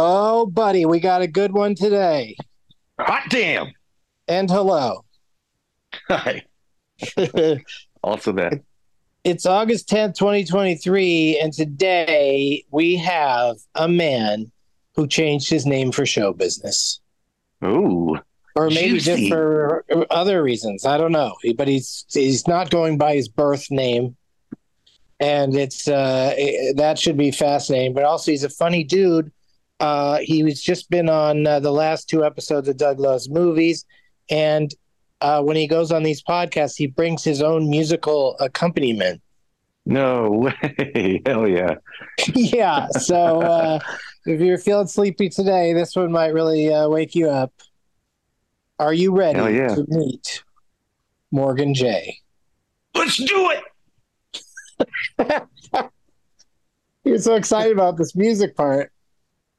Oh, buddy, we got a good one today. Hot damn. And hello. Hi. also that. It's August 10th, 2023, and today we have a man who changed his name for show business. Ooh. Or maybe Juicy. just for other reasons. I don't know. But he's he's not going by his birth name. And it's uh it- that should be fascinating. But also he's a funny dude. Uh he's just been on uh, the last two episodes of Doug Loves Movies. And uh, when he goes on these podcasts, he brings his own musical accompaniment. No way. Hell yeah. yeah. So uh, if you're feeling sleepy today, this one might really uh, wake you up. Are you ready Hell yeah. to meet Morgan Jay? Let's do it. You're so excited about this music part.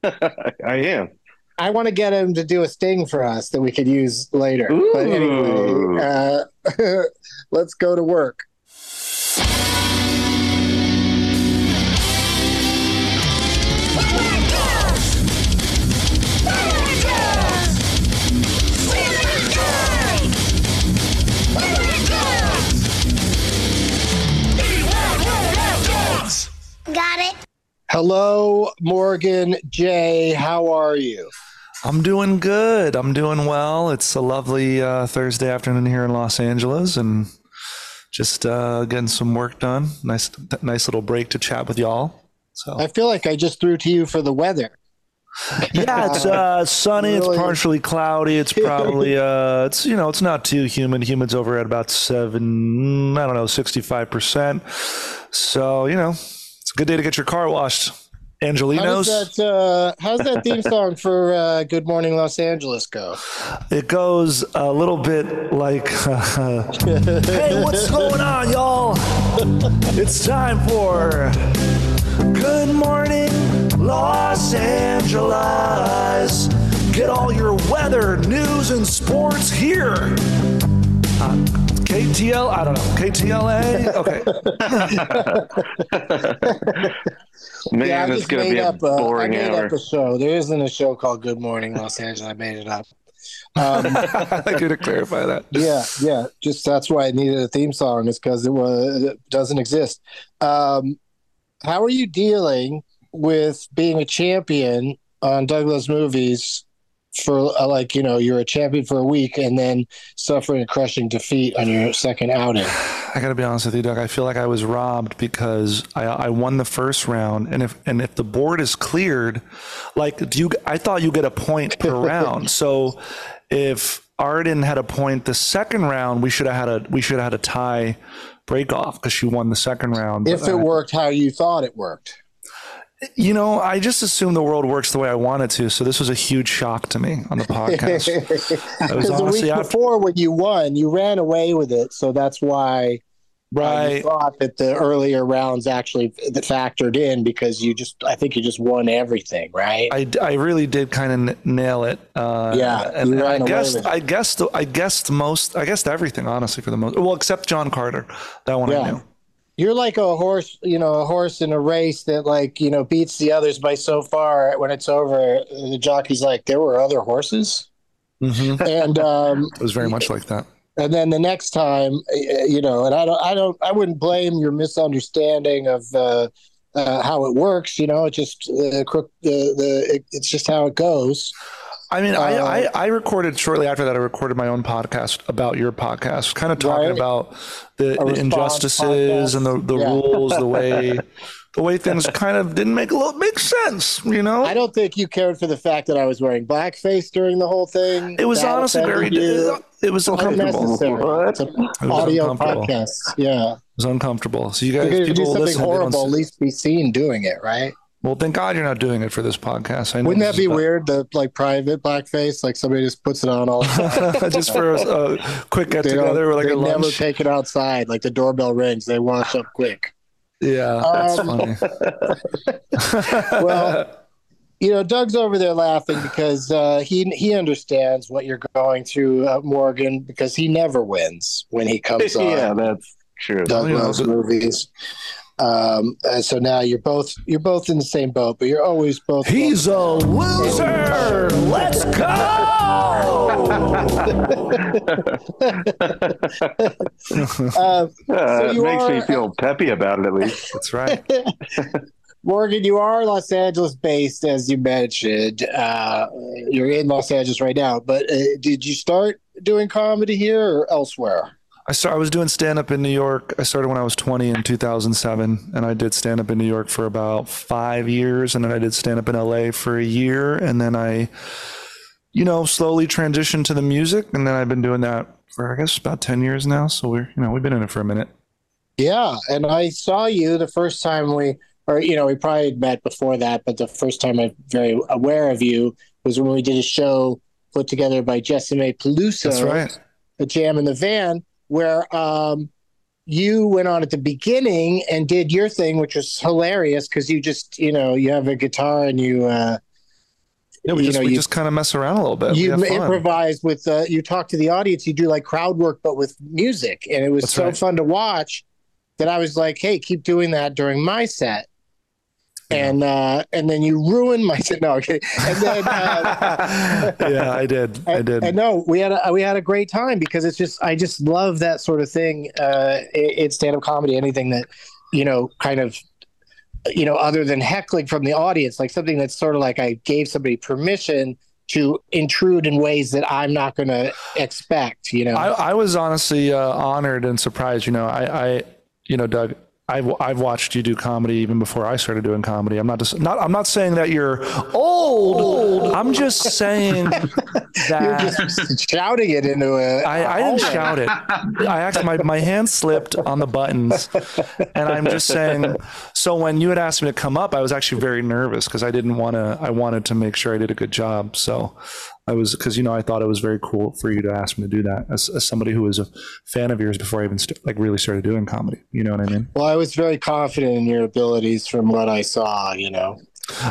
I am. I want to get him to do a sting for us that we could use later. But anyway, uh, let's go to work. Hello, Morgan Jay. How are you? I'm doing good. I'm doing well. It's a lovely uh, Thursday afternoon here in Los Angeles, and just uh, getting some work done. Nice, nice little break to chat with y'all. So I feel like I just threw to you for the weather. yeah, it's uh, sunny. Really? It's partially cloudy. It's probably uh, it's you know it's not too humid. Humid's over at about seven. I don't know, sixty five percent. So you know, it's a good day to get your car washed. How Angelenos. does that, uh, how's that theme song for uh, Good Morning Los Angeles go? It goes a little bit like, hey, what's going on, y'all? It's time for Good Morning Los Angeles. Get all your weather, news, and sports here. Uh, KTL, I don't know. KTLA? Okay. Man, yeah, it's going to made be a up. Uh, I boring made hour. up a show. There isn't a show called Good Morning Los Angeles. I made it up. Um, I'd like you to clarify that. yeah, yeah. Just that's why I needed a theme song is because it was it doesn't exist. Um, how are you dealing with being a champion on Doug Loves Movies for uh, like you know you're a champion for a week and then suffering a crushing defeat on your second outing? I got to be honest with you, Doug. I feel like I was robbed because I, I won the first round, and if and if the board is cleared, like do you? I thought you get a point per round. So if Arden had a point the second round, we should have had a we should have had a tie break off because she won the second round. If it I- worked how you thought it worked. You know, I just assumed the world works the way I want it to. So this was a huge shock to me on the podcast. Because the honestly week after, before, when you won, you ran away with it, so that's why uh, right. thought that the earlier rounds actually factored in because you just, I think you just won everything, right? I, I really did kind of nail it. Uh, Yeah, and, and I guessed. I guessed I guessed most I guessed everything honestly for the most well except John Carter that one I knew. You're like a horse, you know, a horse in a race that, like, you know, beats the others by so far. When it's over, the jockey's like, "There were other horses," hmm and um, It was very much like that. and then the next time, uh, you know, and I don't, I don't, I wouldn't blame your misunderstanding of uh, uh, how it works. You know, it just uh, crook the the it, it's just how it goes. I mean, I, Uh, I, I recorded shortly after that. I recorded my own podcast about your podcast, kind of talking Right. about the, the response injustices and the, the. Yeah. rules, the way the way things kind of didn't make a little make sense. You know, I don't think you cared for the fact that I was wearing blackface during the whole thing. it was That honestly very offended it was uncomfortable. unnecessary. It's an audio podcast. Yeah. It was uncomfortable. So you guys, You're going to do people something listen. horrible, at least be seen doing it, right? Well, thank God you're not doing it for this podcast. I know Wouldn't that be is weird? The like private blackface, like somebody just puts it on all the time. Just for a, a quick get They, don't, together or like they a never lunch. take it outside. Like the doorbell rings, they wash up quick. yeah, that's Um, funny. Well, you know, Doug's over there laughing because uh, he he understands what you're going through, uh, Morgan, because he never wins when he comes on. yeah, that's true. Doug Yeah, loves movies. Um, and so now you're both you're both in the same boat, but you're always both. He's a loser. Let's go. Uh, Uh, it you makes me feel peppy about it at least. That's right. Morgan, you are Los Angeles based, as you mentioned. Uh, you're in Los Angeles right now, but uh, did you start doing comedy here or elsewhere? I started, I was doing stand up in New York. I started when I was 20 in 2007, and I did stand up in New York for about five years, and then I did stand up in LA for a year, and then I, you know, slowly transitioned to the music, and then I've been doing that for I guess about 10 years now. So we're, you know, we've been in it for a minute. Yeah, and I saw you the first time we, or you know, we probably met before that, but the first time I'm very aware of you was when we did a show put together by Jessimae Peluso, That's right. a jam in the van, where um, you went on at the beginning and did your thing, which was hilarious because you just, you know, you have a guitar and you. Uh, Yeah, we you just know, we you- just kind of mess around a little bit. You improvise with uh, you talk to the audience you do like crowd work but with music and it was That's so right. fun to watch that i was like hey keep doing that during my set and uh and then you ruined my no okay and then uh, yeah, I did. I did. and no we had a we had a great time because it's just i just love that sort of thing uh in stand-up comedy anything that you know kind of you know other than heckling from the audience like something that's sort of like i gave somebody permission to intrude in ways that i'm not going to expect you know I, I was honestly uh, honored and surprised. You know, I, I you know, Doug, I've I've watched you do comedy even before I started doing comedy. I'm not just not. I'm not saying that you're old. I'm just saying that. You're just shouting it into a. I, I didn't shout it. I actually my, my hand slipped on the buttons, and I'm just saying. So when you had asked me to come up, I was actually very nervous because I didn't want to. I wanted to make sure I did a good job. So I was because you know I thought it was very cool for you to ask me to do that as, as somebody who was a fan of yours before I even st- like really started doing comedy. You know what I mean? Well, I was very confident in your abilities from what I saw. You know.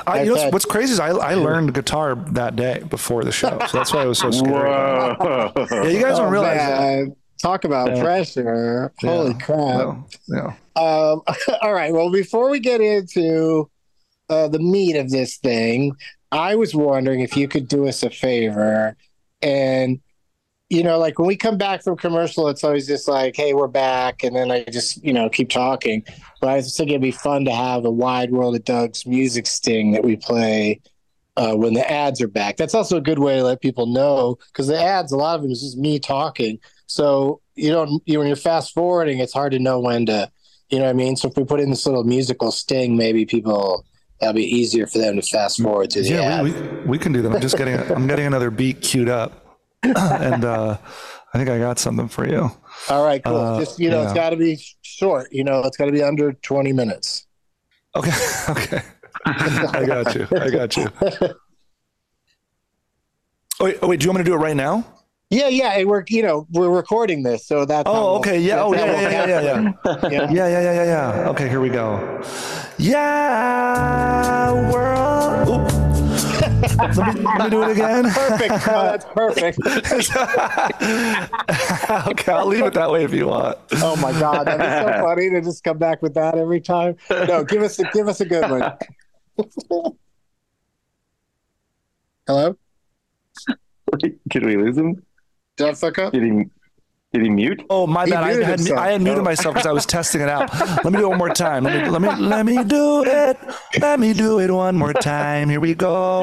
I, you know Okay. what's, what's crazy is I, I learned guitar that day before the show, so that's why I was so scared. Yeah, you guys don't Oh, realize that. Talk about Yeah. pressure! Holy Yeah. crap! Well, yeah. Um, all right. Well, before we get into uh, the meat of this thing, I was wondering if you could do us a favor. And, you know, like when we come back from commercial, it's always just like, hey, we're back. And then I just, you know, keep talking. But I thinking it'd be fun to have a wide world of Doug's music sting that we play. Uh, when the ads are back, that's also a good way to let people know because the ads, a lot of them is just me talking. So you don't, you when you're fast forwarding, it's hard to know when to, you know what I mean? So if we put in this little musical sting, maybe people that'll be easier for them to fast forward to the Yeah, ad. we, we, we can do that. I'm just getting I'm getting another beat queued up, and uh, I think I got something for you. All right, cool. Uh, Just you know, it's got to be short. You know, it's got to be under twenty minutes. Okay, okay, I got you. I got you. Oh wait, oh, wait, do you want me to do it right now? Yeah, yeah. And we're you know we're recording this, so that's Oh, we'll- okay, yeah, oh yeah, yeah, we'll yeah, yeah, yeah. capture. Yeah. Yeah, yeah, yeah, yeah, yeah. Okay, here we go. Yeah, world. Oop. let, me, let me do it again. Perfect. No, that's perfect. okay, I'll leave it that way if you want. Oh my god, that'd be so funny to just come back with that every time. No, give us a give us a good one. Hello, Did we lose him? Did I fuck up? Did he? Did he mute? Oh my He bad! I muted had, himself. I had muted myself because I was testing it out. Let me do it one more time. Let me let me let me do it. Let me do it one more time. Here we go.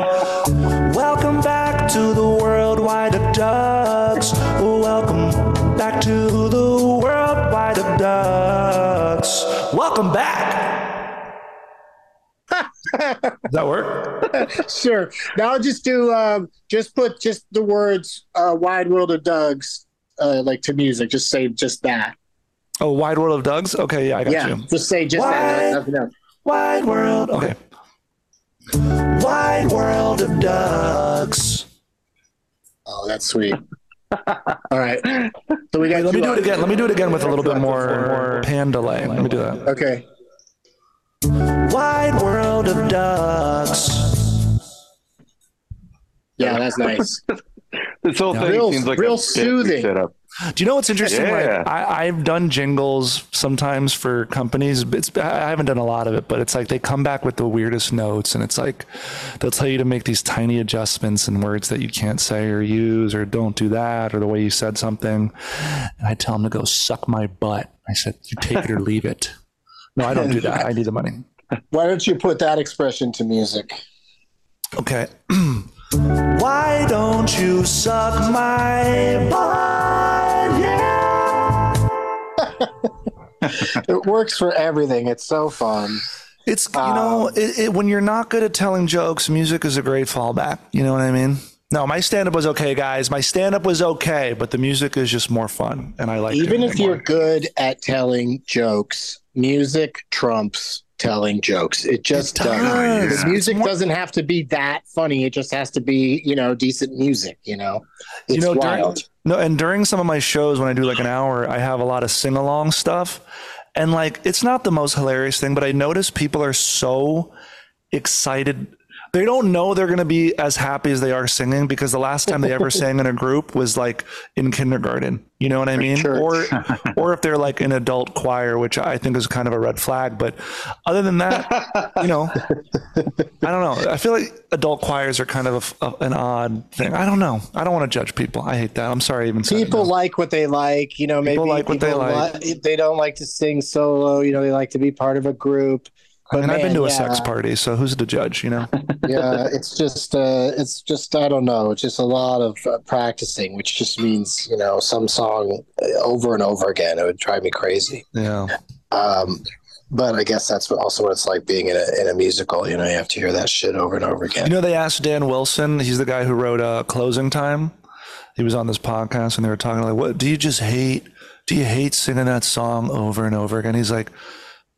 Welcome back to the worldwide of Ducks. Welcome back to the worldwide of Ducks. Welcome back. Does that work? Sure. Now I'll just do um, just put just the words uh, "Wide World of Doug's" uh, like to music. Just say just that. Oh, wide world of Doug's. Okay, yeah, I got yeah, you. just say just Wide- that. Nothing else. Wide world. Okay. Wide world of ducks. Oh, that's sweet. All right. So we got. Wait, let me do it again. Let me do it again with a little bit more, more pan delay. Let me do that. Okay. Wide world of ducks. Yeah, that's nice. This whole thing Real- seems like real a soothing. set up. Do you know what's interesting? Yeah. Like, I, I've done jingles sometimes for companies. It's, I haven't done a lot of it, but it's like they come back with the weirdest notes, and it's like they'll tell you to make these tiny adjustments in words that you can't say or use, or don't do that, or the way you said something. And I tell them to go suck my butt. I said, "You take it or leave it." No, I don't do that. I need the money. Why don't you put that expression to music? Okay. Why don't you suck my butt? Yeah. It works for everything. It's so fun. It's you know um, it, it, when you're not good at telling jokes, music is a great fallback. You know what I mean? No, my stand up was okay, guys. My stand up was okay, but the music is just more fun, and I like it. Even if you're good at telling jokes, music trumps telling jokes. It just It does. does. The music more- doesn't have to be that funny. It just has to be, you know, decent music. You know, it's you know during, wild. no and during some of my shows when i do like an hour i have a lot of sing-along stuff and like it's not the most hilarious thing but i notice people are so excited they don't know they're going to be as happy as they are singing because the last time they ever sang in a group was like in kindergarten you know what i mean church. or or if they're like an adult choir which i think is kind of a red flag but other than that you know i don't know i feel like adult choirs are kind of a, a- an odd thing i don't know i don't want to judge people i hate that i'm sorry I even. People No. like what they like. You know, maybe People like what they like. li- they don't like to sing solo. You know, they like to be part of a group. I mean, I've been man, to a yeah, sex party, so who's to judge? You know, yeah, it's just, uh, it's just, I don't know. It's just a lot of uh, practicing, which just means, you know, some song uh, over and over again. It would drive me crazy. yeah. Um, but I guess that's what, also what it's like being in a, in a musical. You know, you have to hear that shit over and over again. You know, they asked Dan Wilson. He's the guy who wrote uh, "Closing Time." He was on this podcast, and they were talking like, "What do you just hate? Do you hate singing that song over and over again?" He's like,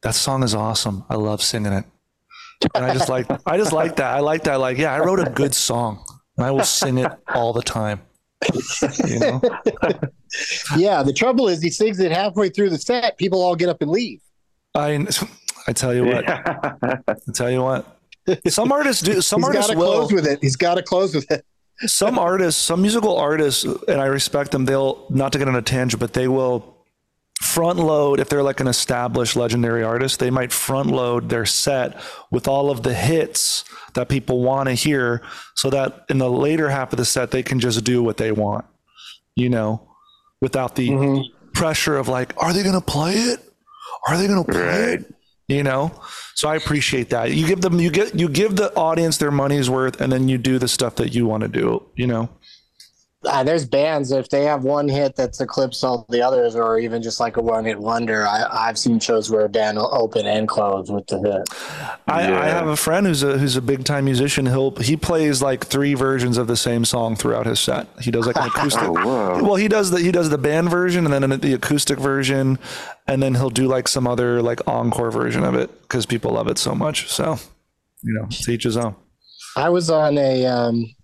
"That song is awesome. I love singing it." And I just like, I just like that. I like that. Like, yeah, I wrote a good song, and I will sing it all the time. You know, Yeah, the trouble is he sings it halfway through the set. People all get up and leave. I, I tell you what, I tell you what. Some artists do. Some He's artists will. close with it. He's got to close with it. some artists, some musical artists, and I respect them. They'll not to get on a tangent, but they will front load if they're like an established legendary artist. They might front load their set with all of the hits that people want to hear, so that in the later half of the set they can just do what they want. You know, without the Mm-hmm. pressure of like, are they going to play it? Are they going to play Right. it? You know, so I appreciate that. You give them, you get, you give the audience their money's worth, and then you do the stuff that you want to do. You know, Uh, there's bands if they have one hit that's eclipsed all the others, or even just like a one hit wonder. I, I've seen shows where a band will open and close with the hit. I, I have a friend who's a who's a big time musician. He'll he plays like three versions of the same song throughout his set. He does like an acoustic. Oh. Well, he does the he does the band version and then the acoustic version, and then he'll do like some other like encore version of it because people love it so much. So, you know, to each his own. I was on a um,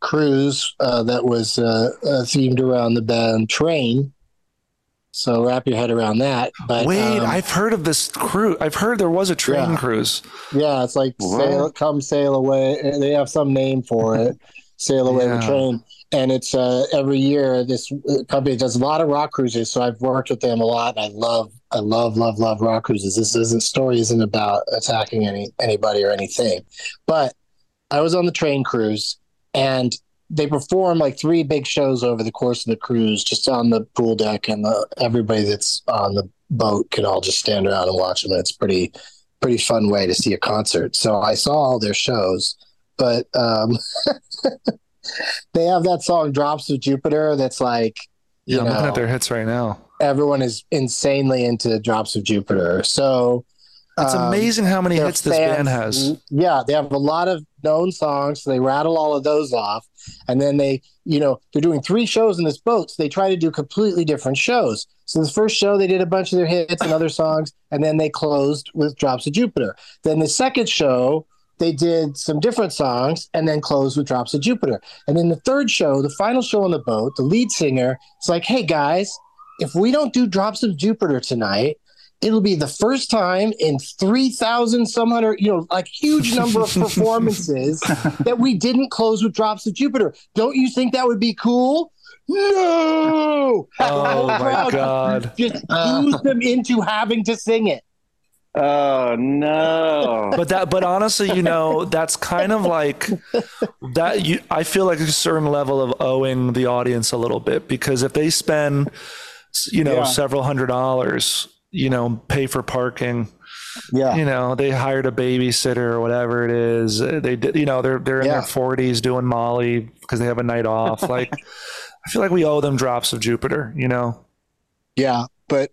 cruise uh, that was uh, uh, themed around the band Train. So wrap your head around that. But Wait, um, I've heard of this cruise. I've heard there was a train Yeah. cruise. yeah, it's like sail, come sail away. They have some name for it. Sail away the train. And it's uh, every year this uh, company does a lot of rock cruises. So I've worked with them a lot. And I love, I love, love, love rock cruises. This isn't story isn't about attacking any anybody or anything, but I was on the train cruise and they perform like three big shows over the course of the cruise, just on the pool deck, and the, everybody that's on the boat can all just stand around and watch them. And it's pretty, pretty fun way to see a concert. So I saw all their shows, but um, they have that song "Drops of Jupiter." That's like, you Yeah, I'm looking at their hits right now. everyone is insanely into "Drops of Jupiter." So It's um, amazing how many hits this band has. Yeah, they have a lot of known songs. So they rattle all of those off. And then they, you know, they're doing three shows in this boat. So they try to do completely different shows. So the first show, they did a bunch of their hits and other songs. And then they closed with Drops of Jupiter. Then the second show, they did some different songs and then closed with Drops of Jupiter. And then the third show, the final show on the boat, the lead singer is like, hey guys, if we don't do Drops of Jupiter tonight, it'll be the first time in 3,000 some hundred, you know, like huge number of performances that we didn't close with Drops of Jupiter. Don't you think that would be cool? no. Oh my god. Just Uh. ease them into having to sing it. Oh no. But that but honestly, you know, that's kind of like that you I feel like a certain level of owing the audience a little bit because if they spend you know Yeah. several hundred dollars, you know, pay for parking, Yeah. you know, they hired a babysitter or whatever it is. They did, you know, they're they're in Yeah. their 40s doing Molly because they have a night off. Like I feel like we owe them drops of Jupiter, you know. Yeah. But,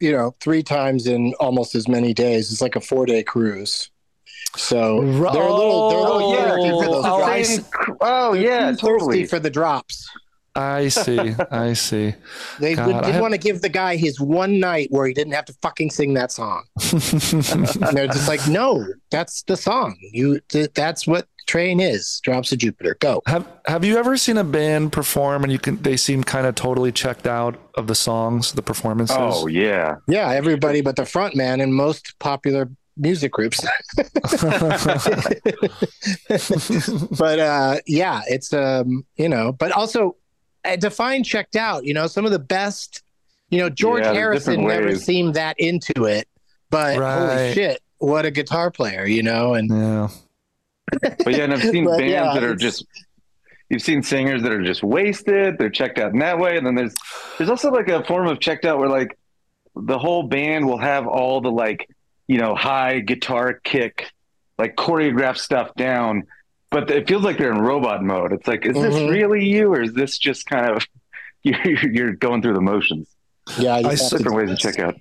you know, three times in almost as many days. It's like a four day cruise. So they're a little, they're a little Oh, thirsty for those oh, drops. oh yeah, thirsty totally. for the drops. I see. I see. They God, would- didn't have- want to give the guy his one night where he didn't have to fucking sing that song. and they're just like, no, that's the song. You, th- that's what train is. Drops of Jupiter. Go. Have Have you ever seen a band perform and you can they seem kind of totally checked out of the songs, the performances? Oh yeah. Yeah, everybody but the front man in most popular music groups. but uh yeah, it's um, you know, but also Uh, define checked out, you know, some of the best, you know, George Yeah, Harrison never ways. seemed that into it, but holy shit, what a guitar player, you know, and yeah. But yeah, and I've seen But, bands yeah, that are it's- just you've seen singers that are just wasted, they're checked out in that way. And then there's there's also like a form of checked out where like the whole band will have all the like, you know, high guitar kick, like choreographed stuff down, but it feels like they're in robot mode. It's like, is Mhm. this really you or is this just kind of you're, you're going through the motions? yeah, I have s- to- Different ways to check out.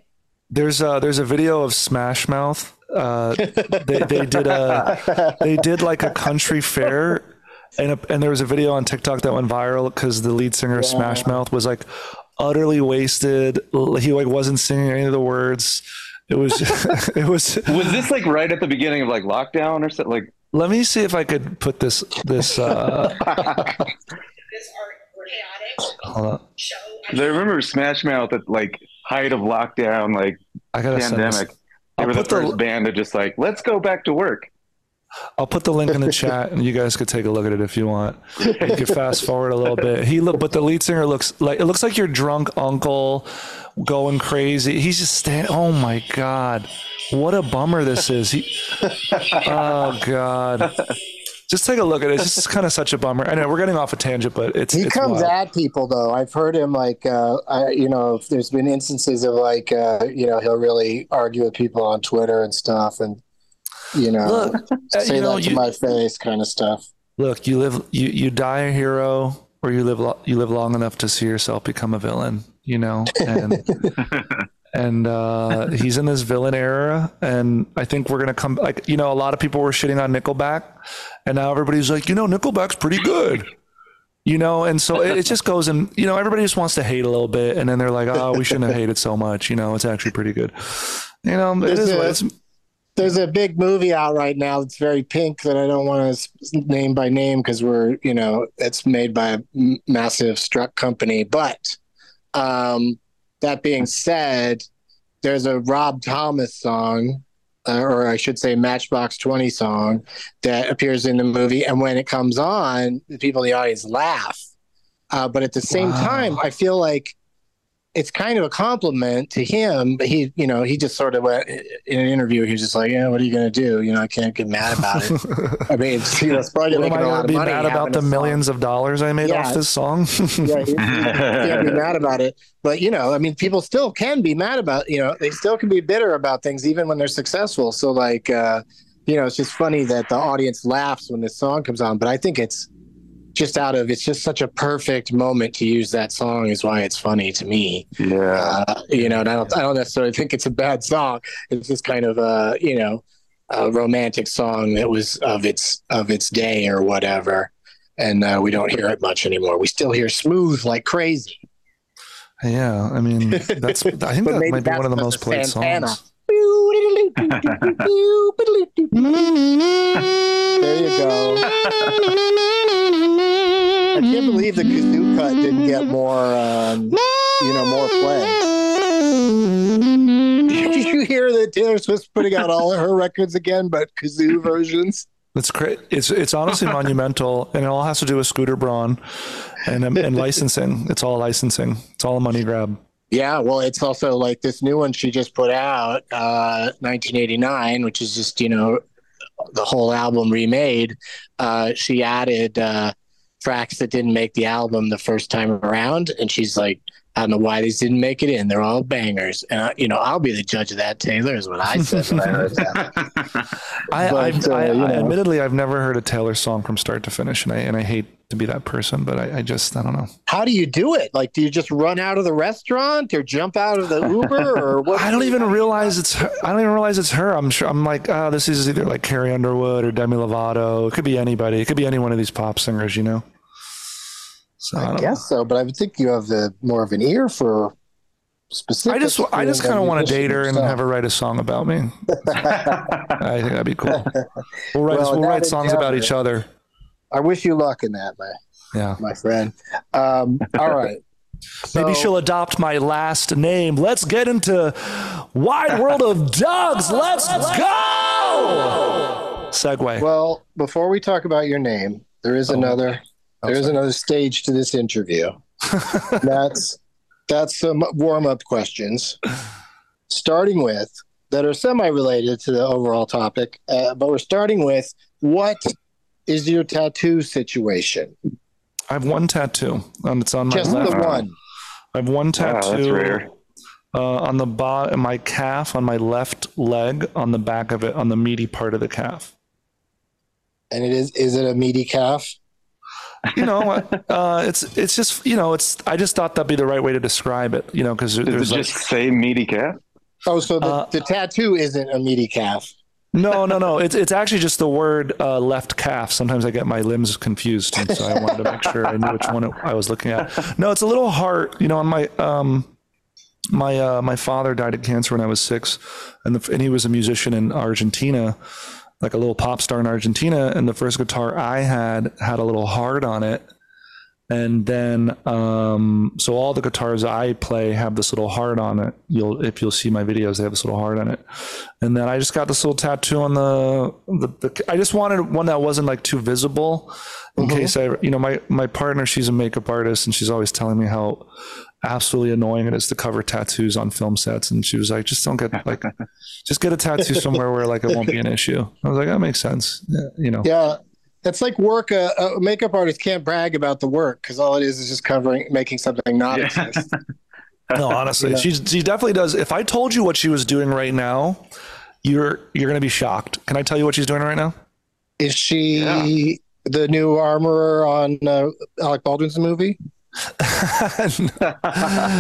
There's a there's a video of Smash Mouth. Uh, they they did a they did like a country fair, and a, and there was a video on TikTok that went viral because the lead singer of Smash Mouth was like utterly wasted. He like wasn't singing any of the words. It was it was. Was this like right at the beginning of like lockdown or something? Like, Let me see if I could put this this. Uh, this art chaotic hold on. I remember Smash Mouth at like height of lockdown, like I gotta pandemic. They were the put the- first band to just like, let's go back to work. I'll put the link in the chat, and you guys could take a look at it if you want. If you could fast forward a little bit. He look, but the lead singer looks like it looks like your drunk uncle going crazy. He's just standing. Oh my god, what a bummer this is. He, oh god, just take a look at it. It's just kind of such a bummer. I know we're getting off a tangent, but it's he it's comes wild. at people though. I've heard him like, uh, I, you know, there's been instances of like, uh, you know, he'll really argue with people on Twitter and stuff, and you know, Look, uh, say you know, that to you- my face, kind of stuff. Look, you live you you die a hero, or you live lo- you live long enough to see yourself become a villain. You know, and and uh, he's in this villain era, and I think we're gonna come like you know a lot of people were shitting on Nickelback, and now everybody's like you know Nickelback's pretty good. You know, and so it, it just goes and you know everybody just wants to hate a little bit, and then they're like, oh, we shouldn't have hated so much. You know, it's actually pretty good. You know, it is a- what it's. There's a big movie out right now that's very pink that I don't want to name by name because we're, you know, it's made by a massive struck company. But um, that being said, there's a Rob Thomas song, uh, or I should say Matchbox 20 song, that appears in the movie. And when it comes on, the people in the audience laugh. Uh, but at the same Wow. time, I feel like it's kind of a compliment to him, but he, you know, he just sort of went in an interview. He was just like, "Yeah, what are you going to do? You know, I can't get mad about it." I mean, it's, you know, it's probably making a lot of be money. mad about the song. millions of dollars I made Yeah. off this song? Yeah, you, you can't be mad about it. But you know, I mean, people still can be mad about. You know, they still can be bitter about things even when they're successful. So, like, uh, you know, it's just funny that the audience laughs when this song comes on. But I think it's just out of it's just such a perfect moment to use that song is why it's funny to me. Yeah. Uh, you know, and I don't I don't necessarily think it's a bad song. It's just kind of a you know a romantic song that was of its of its day or whatever. And uh, we don't hear it much anymore. We still hear smooth like crazy. Yeah, I mean, that's. I think that might be one of the most played Santana. songs. There you go. I can't believe the kazoo cut didn't get more, um, you know, more play. Did you hear that Taylor Swift's putting out all of her records again, but kazoo versions? It's cra- It's it's honestly monumental, and it all has to do with Scooter Braun and um, and licensing. It's all licensing. It's all a money grab. Yeah, well, it's also like this new one she just put out, uh, 1989, which is just you know the whole album remade. Uh, she added uh, tracks that didn't make the album the first time around, and she's like, I don't know why these didn't make it in. They're all bangers, and I, you know I'll be the judge of that. Taylor is what I said when I heard that. I, But, I've, uh, I, you I admittedly I've never heard a Taylor song from start to finish, and I and I hate to be that person, but I, I just I don't know. How do you do it? Like, do you just run out of the restaurant or jump out of the Uber or what? I don't even realize it's her. I don't even realize it's her. I'm sure. I'm like, oh, this is either like Carrie Underwood or Demi Lovato. It could be anybody. It could be any one of these pop singers, you know. So I, I don't know. guess so, but I would think you have the more of an ear for specific. I just I just kind of want to date her and have her write a song about me. I think that'd be cool. We'll write Well, we'll write songs about each other. I wish you luck in that, my Yeah. my friend. Um, all right. Maybe she'll adopt my last name. Let's get into Wide World of Dogs. Let's go. Segue. Well, before we talk about your name, there is Oh. another there is another stage to this interview. that's that's some warm up questions, starting with that are semi related to the overall topic. Uh, but we're starting with what is your tattoo situation? I have one tattoo, and it's on my Just left. the one. I have one tattoo that's rare. Uh, on the bottom, my calf, on my left leg, on the back of it, on the meaty part of the calf. And it is is it a meaty calf? You know, uh, it's it's just you know, it's. I just thought that'd be the right way to describe it. You know, because Does there's it like, just say meaty cat? Oh, so the, Uh, the tattoo isn't a meaty calf. no, no, no. It's it's actually just the word uh, left calf. Sometimes I get my limbs confused, and so I wanted to make sure I knew which one it, I was looking at. No, it's a little heart. You know, on my um, my uh, my father died of cancer when I was six, and the, and he was a musician in Argentina, like a little pop star in Argentina. And the first guitar I had had a little heart on it, and then um, so all the guitars I play have this little heart on it. You'll if you'll see my videos, they have this little heart on it. And then I just got this little tattoo on the the. the I just wanted one that wasn't like too visible, in case I you know my my partner she's a makeup artist and she's always telling me how absolutely annoying it is to cover tattoos on film sets and she was like just don't get like just get a tattoo somewhere where like it won't be an issue i was like that makes sense yeah, you know Yeah, it's like work. A, a makeup artist can't brag about the work because all it is is just covering, making something not Yeah. exist. no honestly she she definitely does if i told you what she was doing right now you're you're gonna be shocked can i tell you what she's doing right now Is she Yeah. the new armorer on uh, Alec Baldwin's movie?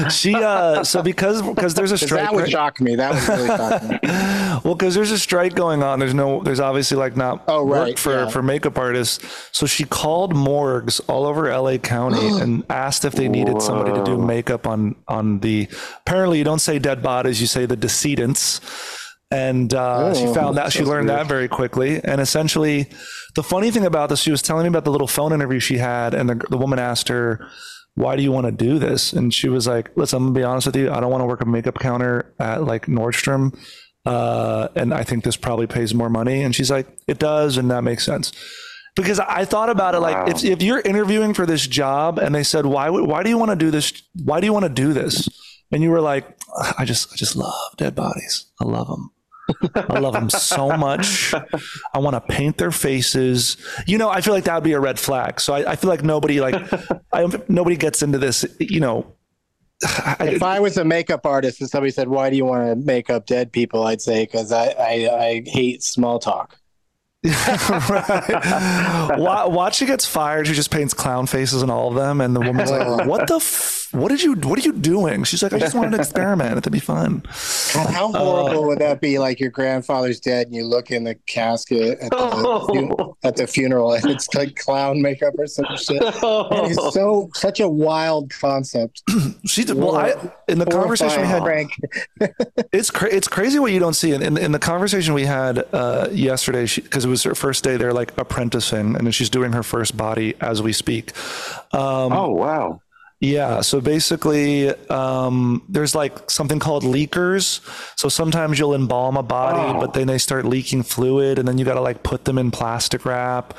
she uh so because because there's a strike that would right- shock me. That would really shock me. well because there's a strike going on there's no there's obviously like not Oh, work right, for yeah. for makeup artists so she called morgues all over la county and asked if they needed somebody to do makeup on on the apparently you don't say dead bodies you say the decedents and uh, she Oh, found that she learned weird. that very quickly and essentially the funny thing about this she was telling me about the little phone interview she had and the, the woman asked her why do you want to do this? And she was like listen i'm gonna be honest with you i don't want to work a makeup counter at like nordstrom uh, and i think this probably pays more money. And she's like it does and that makes sense. Because I thought about it like if, if you're interviewing for this job and they said why why do you want to do this why do you want to do this? And you were like I just I just love dead bodies. I love them I love them so much I want to paint their faces you know I feel like that would be a red flag so I, I feel like nobody like I nobody gets into this you know I, If I was a makeup artist and somebody said, "Why do you want to make up dead people?" I'd say, "Because I, I I hate small talk." right. Watch she gets fired. She just paints clown faces on all of them, and the woman's like, "What the? F- what did you? What are you doing?" She's like, "I just wanted to experiment. It'd be fun." God, how horrible would that be? Like your grandfather's dead, and you look in the casket at the, fu- at the funeral, and it's like clown makeup or some shit. And it's so such a wild concept. She did. Well, I in the conversation we had, Frank. it's cra- it's crazy what you don't see. In, in, in the conversation we had uh, yesterday, because was her first day there, like apprenticing, and then she's doing her first body as we speak. Um, Oh wow. Yeah. So basically, um, there's like something called leakers. So sometimes you'll embalm a body, Oh. but then they start leaking fluid, and then you got to like put them in plastic wrap.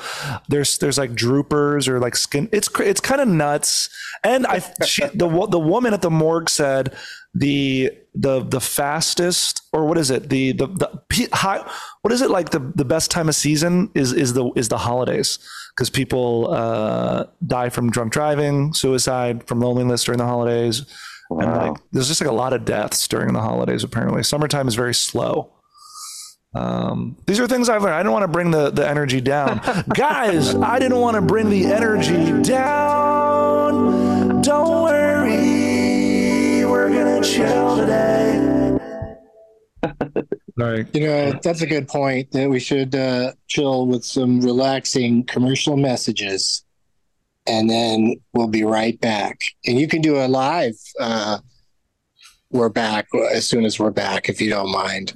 There's there's like droopers or like skin. It's it's kind of nuts. And I she, the the woman at the morgue said the the the fastest or what is it the the, the high, what is it like the the best time of season is is the is the holidays because people uh, die from drunk driving, suicide, from loneliness during the holidays. And Wow. like, there's just like a lot of deaths during the holidays. Apparently, summertime is very slow. Um, these are things I've learned. I didn't want to bring the, the energy down, guys. I didn't want to bring the energy down. Don't worry, chill today. Right. You know, that's a good point that we should uh, chill with some relaxing commercial messages. And then we'll be right back. And you can do a live. Uh, we're back as soon as we're back, if you don't mind.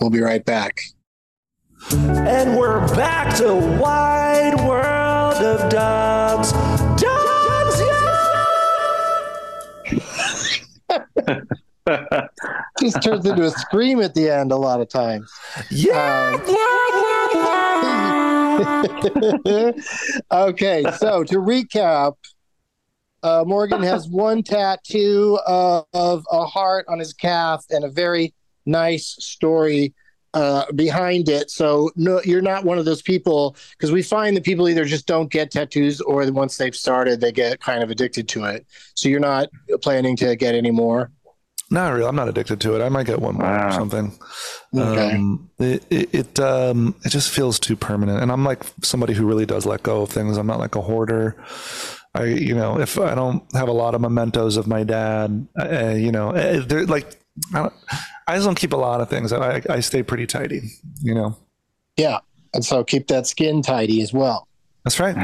We'll be right back. And we're back to Wide World of Dogs. Dogs, Just turns into a scream at the end a lot of times. Yeah! okay, so to recap, uh, Morgan has one tattoo uh, of a heart on his calf and a very nice story uh, behind it. So no, you're not one of those people because we find that people either just don't get tattoos or once they've started, they get kind of addicted to it. So you're not planning to get any more. Not really. I'm not addicted to it. I might get one more or something. Okay. Um, it it it, um, it just feels too permanent, and I'm like somebody who really does let go of things. I'm not like a hoarder. I you know if I don't have a lot of mementos of my dad, uh, you know, uh, like I, don't, I just don't keep a lot of things. I I stay pretty tidy. You know, Yeah. And so keep that skin tidy as well. that's right.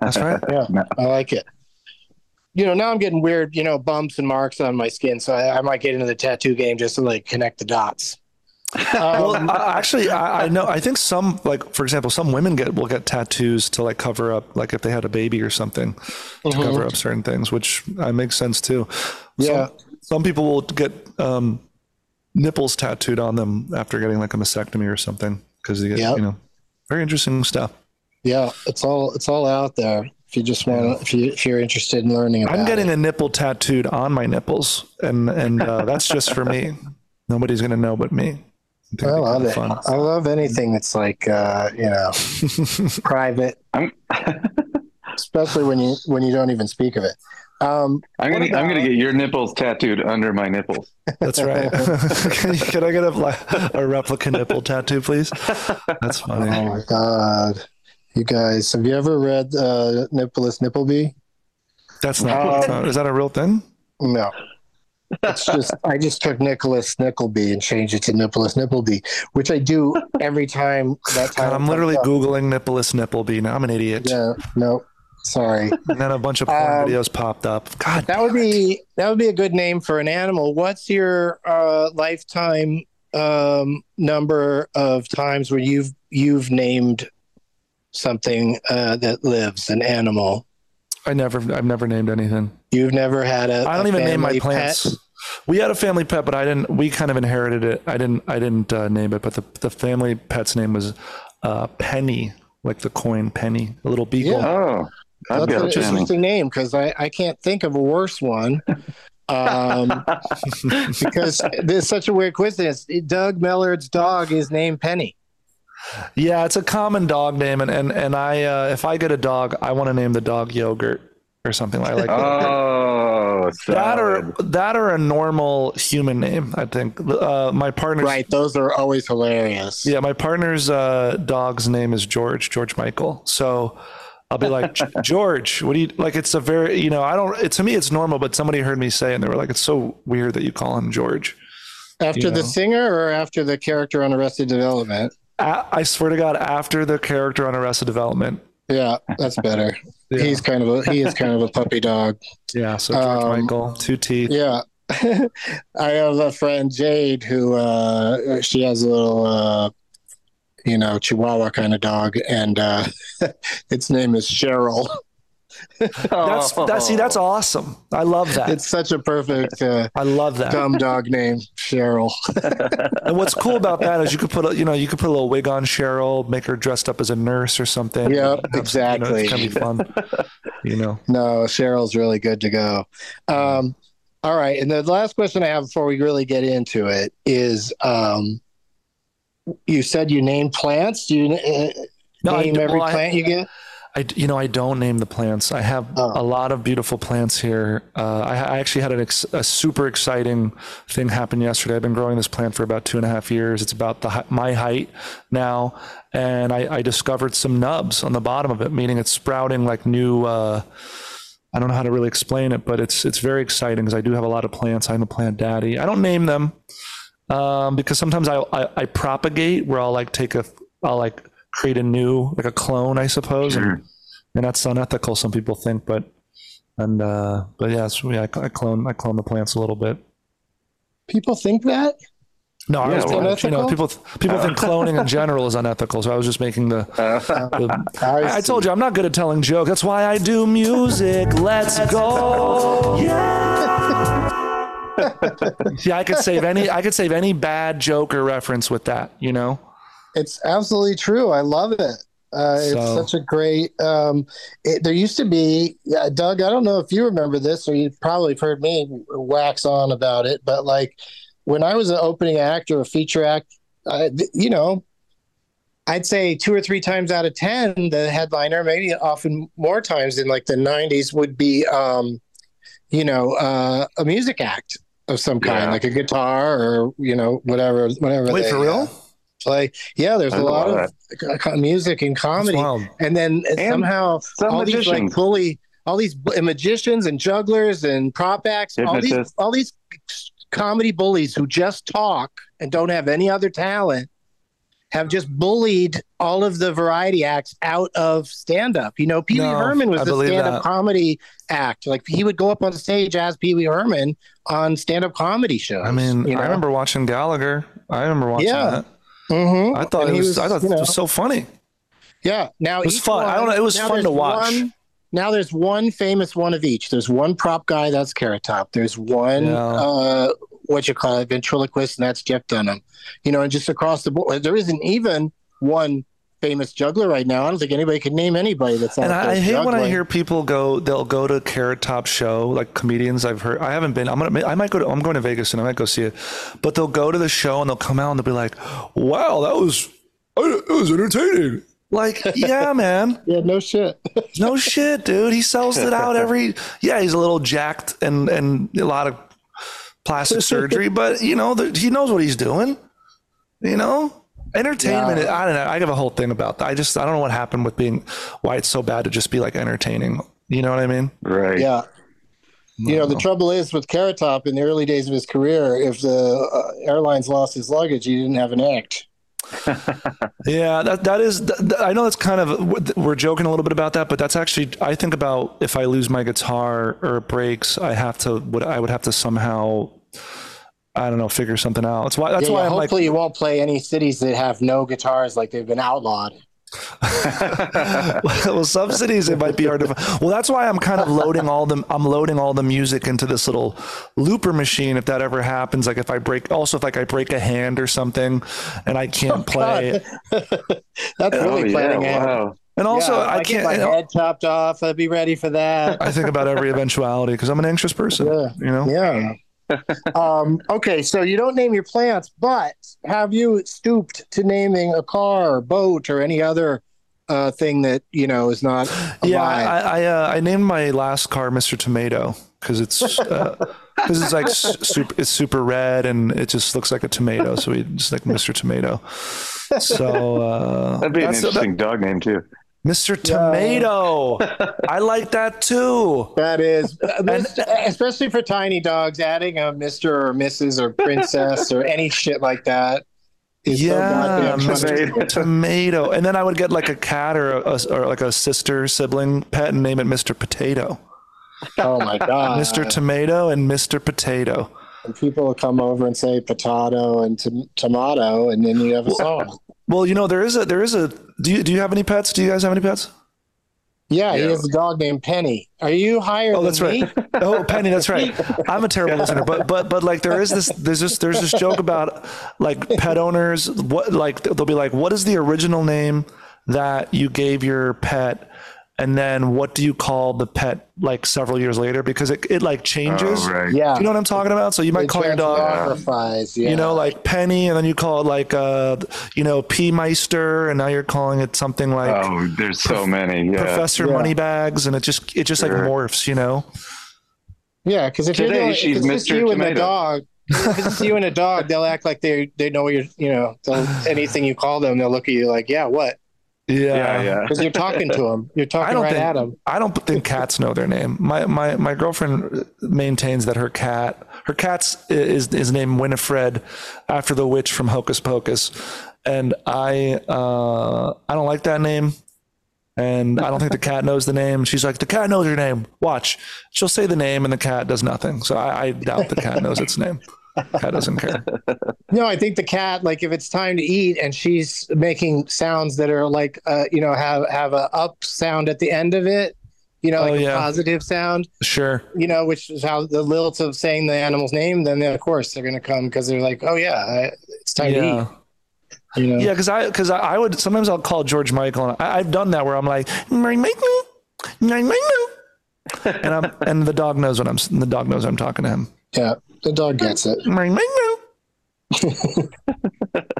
That's right. Yeah, I like it. You know, now I'm getting weird, you know, bumps and marks on my skin, so I, I might get into the tattoo game just to like connect the dots. Well, Um, I, actually, I, I know. I think some, like for example, some women get will get tattoos to like cover up, like if they had a baby or something, to Mhm. cover up certain things, which uh, makes sense too. Yeah. Some, some people will get um, nipples tattooed on them after getting like a mastectomy or something because they get, Yep. you know, very interesting stuff. yeah, it's all it's all out there. If you just want, to, if you if you're interested in learning about I'm getting it. a nipple tattooed on my nipples, and and uh, that's just for me. Nobody's gonna know but me. I I love it. fun. I love anything that's like uh, you know private, I'm especially when you when you don't even speak of it. Um, I'm gonna I'm gonna get your nipples tattooed under my nipples. That's right. can, can I get a, a replica nipple tattoo, please? That's funny. oh my god, you guys, have you ever read uh, Nicholas Nippleby? That's not, Um, that's not- Is that a real thing? No. It's just I just took Nicholas Nickleby and changed it to Nicholas Nippleby, which I do every time that time. God, I'm literally googling Nicholas Nippleby now. I'm an idiot. Yeah, no, sorry. And then a bunch of porn Um, videos popped up. God, That would be that would be a good name for an animal. What's your uh, lifetime um, number of times where you've you've named something uh, that lives, an animal? I never, I've never named anything. You've never had a. I don't a even name my plants. pet? We had a family pet, but I didn't. We kind of inherited it. I didn't. I didn't uh, name it, but the the family pet's name was uh, Penny, like the coin penny, a little beagle. Yeah. Oh, I've That's got an interesting name because I, I can't think of a worse one. Um, because there's such a weird coincidence. Doug Mellard's dog is named Penny. Yeah, it's a common dog name, and and and I, uh, if I get a dog, I want to name the dog Yogurt or something like like Oh, that, or that, or a normal human name. I think uh, my partner's Right. Those are always hilarious. Yeah, my partner's uh, dog's name is George, George Michael. So I'll be like, George, what do you like? It's a very, you know, I don't, it, to me, it's normal, but somebody heard me say, and they were like, it's so weird that you call him George. After You the know. singer or after the character on Arrested Development? I, I swear to God, after the character on Arrested Development. Yeah, that's better. Yeah. He's kind of a he is kind of a puppy dog. yeah. So George Um, Michael, two teeth. Yeah. I have a friend Jade who uh she has a little uh you know chihuahua kind of dog and uh its name is Cheryl. That's that. See, that's awesome. I love that. It's such a perfect uh, I love that. dumb dog name, Cheryl. And what's cool about that is you could put a, you know you could put a little wig on Cheryl, make her dressed up as a nurse or something. Yeah, You know, exactly. it's gonna be fun. You know. No, Cheryl's really good to go. Um, all right, and the last question I have before we really get into it is: um, you said you name plants. Do you uh, No, name every well, I- plant you get? I, you know, I don't name the plants. I have Oh. a lot of beautiful plants here. Uh, I, I actually had an ex, a super exciting thing happen yesterday. I've been growing this plant for about two and a half years. It's about the my height now, and I, I discovered some nubs on the bottom of it, meaning it's sprouting like new. Uh, I don't know how to really explain it, but it's it's very exciting because I do have a lot of plants. I'm a plant daddy. I don't name them um, because sometimes I, I I propagate where I'll like take a I'll like create a new like a clone, I suppose, and, and that's unethical. Some people think, but and uh, but yeah, so yeah, I, I clone I clone the plants a little bit. People think that. No, I was Yeah, well- you know people people think cloning in general is unethical, so I was just making the. the I, I told you I'm not good at telling jokes. That's why I do music. Let's go. Yeah. Yeah, I could save any. I could save any bad joke or reference with that. You know. It's absolutely true. I love it. Uh, it's So- such a great. Um, it, there used to be, uh, Doug. I don't know if you remember this, or you probably have heard me wax on about it. But like when I was an opening act or a feature act, uh, you know, I'd say two or three times out of ten, the headliner, maybe often more times in like the '90s, would be, um, you know, uh, a music act of some kind, Yeah. like a guitar or you know whatever, whatever. Wait they, for real? uh, play. Yeah, there's I a lot of co- music and comedy, and then And somehow some all these like magicians. bully, all these bu- magicians and jugglers and prop acts, all these all these comedy bullies who just talk and don't have any other talent have just bullied all of the variety acts out of stand up. You know, Pee Wee No, Herman was I a believe stand up comedy act. Like he would go up on stage as Pee Wee Herman on stand up comedy shows. I mean, you know? I remember watching Gallagher. I remember watching Yeah. that. Mhm. I thought And it he was, I thought you it was so funny. Yeah. Now It was fun. I don't know, it was fun to watch. one- now there's one famous one of each. There's one prop guy that's Carrot Top. There's one Yeah. uh what you call it, ventriloquist, and that's Jeff Dunham. You know, and just across the board, there isn't even one famous juggler right now. I don't think anybody can name anybody that's And I, I hate when I hear people go, they'll go to Carrot Top show, like comedians I've heard. I haven't been. I'm gonna. I might go to. I'm going to Vegas and I might go see it. But they'll go to the show and they'll come out and they'll be like, "Wow, that was, it was entertaining." Like, yeah, man. Yeah, no shit. No shit, dude. He sells it out every. Yeah, he's a little jacked and and a lot of plastic surgery, but you know, the, he knows what he's doing. You know, entertainment. Yeah. I don't know. I have a whole thing about that. I just I don't know what happened with being why it's so bad to just be like entertaining. You know what I mean? Right. yeah. You know, the trouble is with Carrot Top in the early days of his career, if the uh, airlines lost his luggage, he didn't have an act. Yeah, that that is. th- th- I know it's kind of we're joking a little bit about that, but that's actually I think about if I lose my guitar or it breaks, I have to would I would have to somehow I don't know figure something out. That's why that's Yeah, why yeah, I'm like hopefully you won't play any cities that have no guitars like they've been outlawed. well, some cities it might be hard to. find. Well, that's why I'm kind of loading all the I'm loading all the music into this little looper machine. If that ever happens, like if I break, also if like I break a hand or something, and I can't oh, play, That's Oh, really yeah. planning ahead. Wow. and also Yeah, if I can't. my head chopped off. I'd be ready for that. I think about every eventuality because I'm an anxious person. Yeah. You know. yeah. Um, okay, so you don't name your plants, but have you stooped to naming a car, or boat, or any other uh, thing that you know is not alive? Yeah, I I, uh, I named my last car Mr. Tomato because it's because it's like super it's super red and it just looks like a tomato, so we just like Mr. Tomato. So uh, That'd be an that's- that- interesting dog name too. Mr. Tomato. I like that too. That is, uh, mis- especially for tiny dogs, adding a Mister or Mrs. or Princess or any shit like that is so Yeah, goddamn funny. Mr. Tomato. And then I would get like a cat or a, or like a sister sibling pet and name it Mr. Potato. Oh my god, Mr. Tomato and Mr. Potato. And people will come over and say potato and tom- tomato, and then you have a song. Well, you know there is a there is a. Do you do you have any pets? Do you guys have any pets? Yeah, he has a dog named Penny. Are you higher? Oh, than that's right. Oh, Penny, that's right. I'm a terrible listener, but but but like there is this there's this there's this joke about like pet owners. What like they'll be like, what is the original name that you gave your pet, and then what do you call the pet like several years later because it it like changes. Oh, right. Yeah. Do you know what I'm talking about? So you might It call your dog. transmogrifies, Yeah. You know, like Penny, and then you call it like, uh, you know, P Meister, and now you're calling it something like Oh, there's so many. Yeah. Professor Yeah. Moneybags, and it just it just like morphs, you know. Yeah, because if you're Today, the she's if it's Mr. you and the dog, if it's you and a dog, they'll act like they they know you're you know anything you call them, they'll look at you like, yeah, what? Yeah, yeah. Because you're talking to them, you're talking right think at them. I don't think cats know their name. My my my girlfriend maintains that her cat her cat's is is named Winifred after the witch from Hocus Pocus, and I uh, I don't like that name. And I don't think the cat knows the name. She's like, the cat knows your name. Watch. She'll say the name and the cat does nothing. So I, I doubt the cat knows its name. Cat doesn't care. No, I think the cat, like if it's time to eat and she's making sounds that are like, uh, you know, have have a up sound at the end of it, you know, like Oh, a positive sound, Sure. you know, which is how the lilt of saying the animal's name. Then of course they're gonna come because they're like, oh yeah, it's time Yeah. to eat. You know, Yeah, because I because I, I would sometimes I'll call George Michael and I, I've done that where I'm like "My Michael, my Michael," and I'm and the dog knows what I'm the dog knows I'm talking to him. yeah, the dog gets it.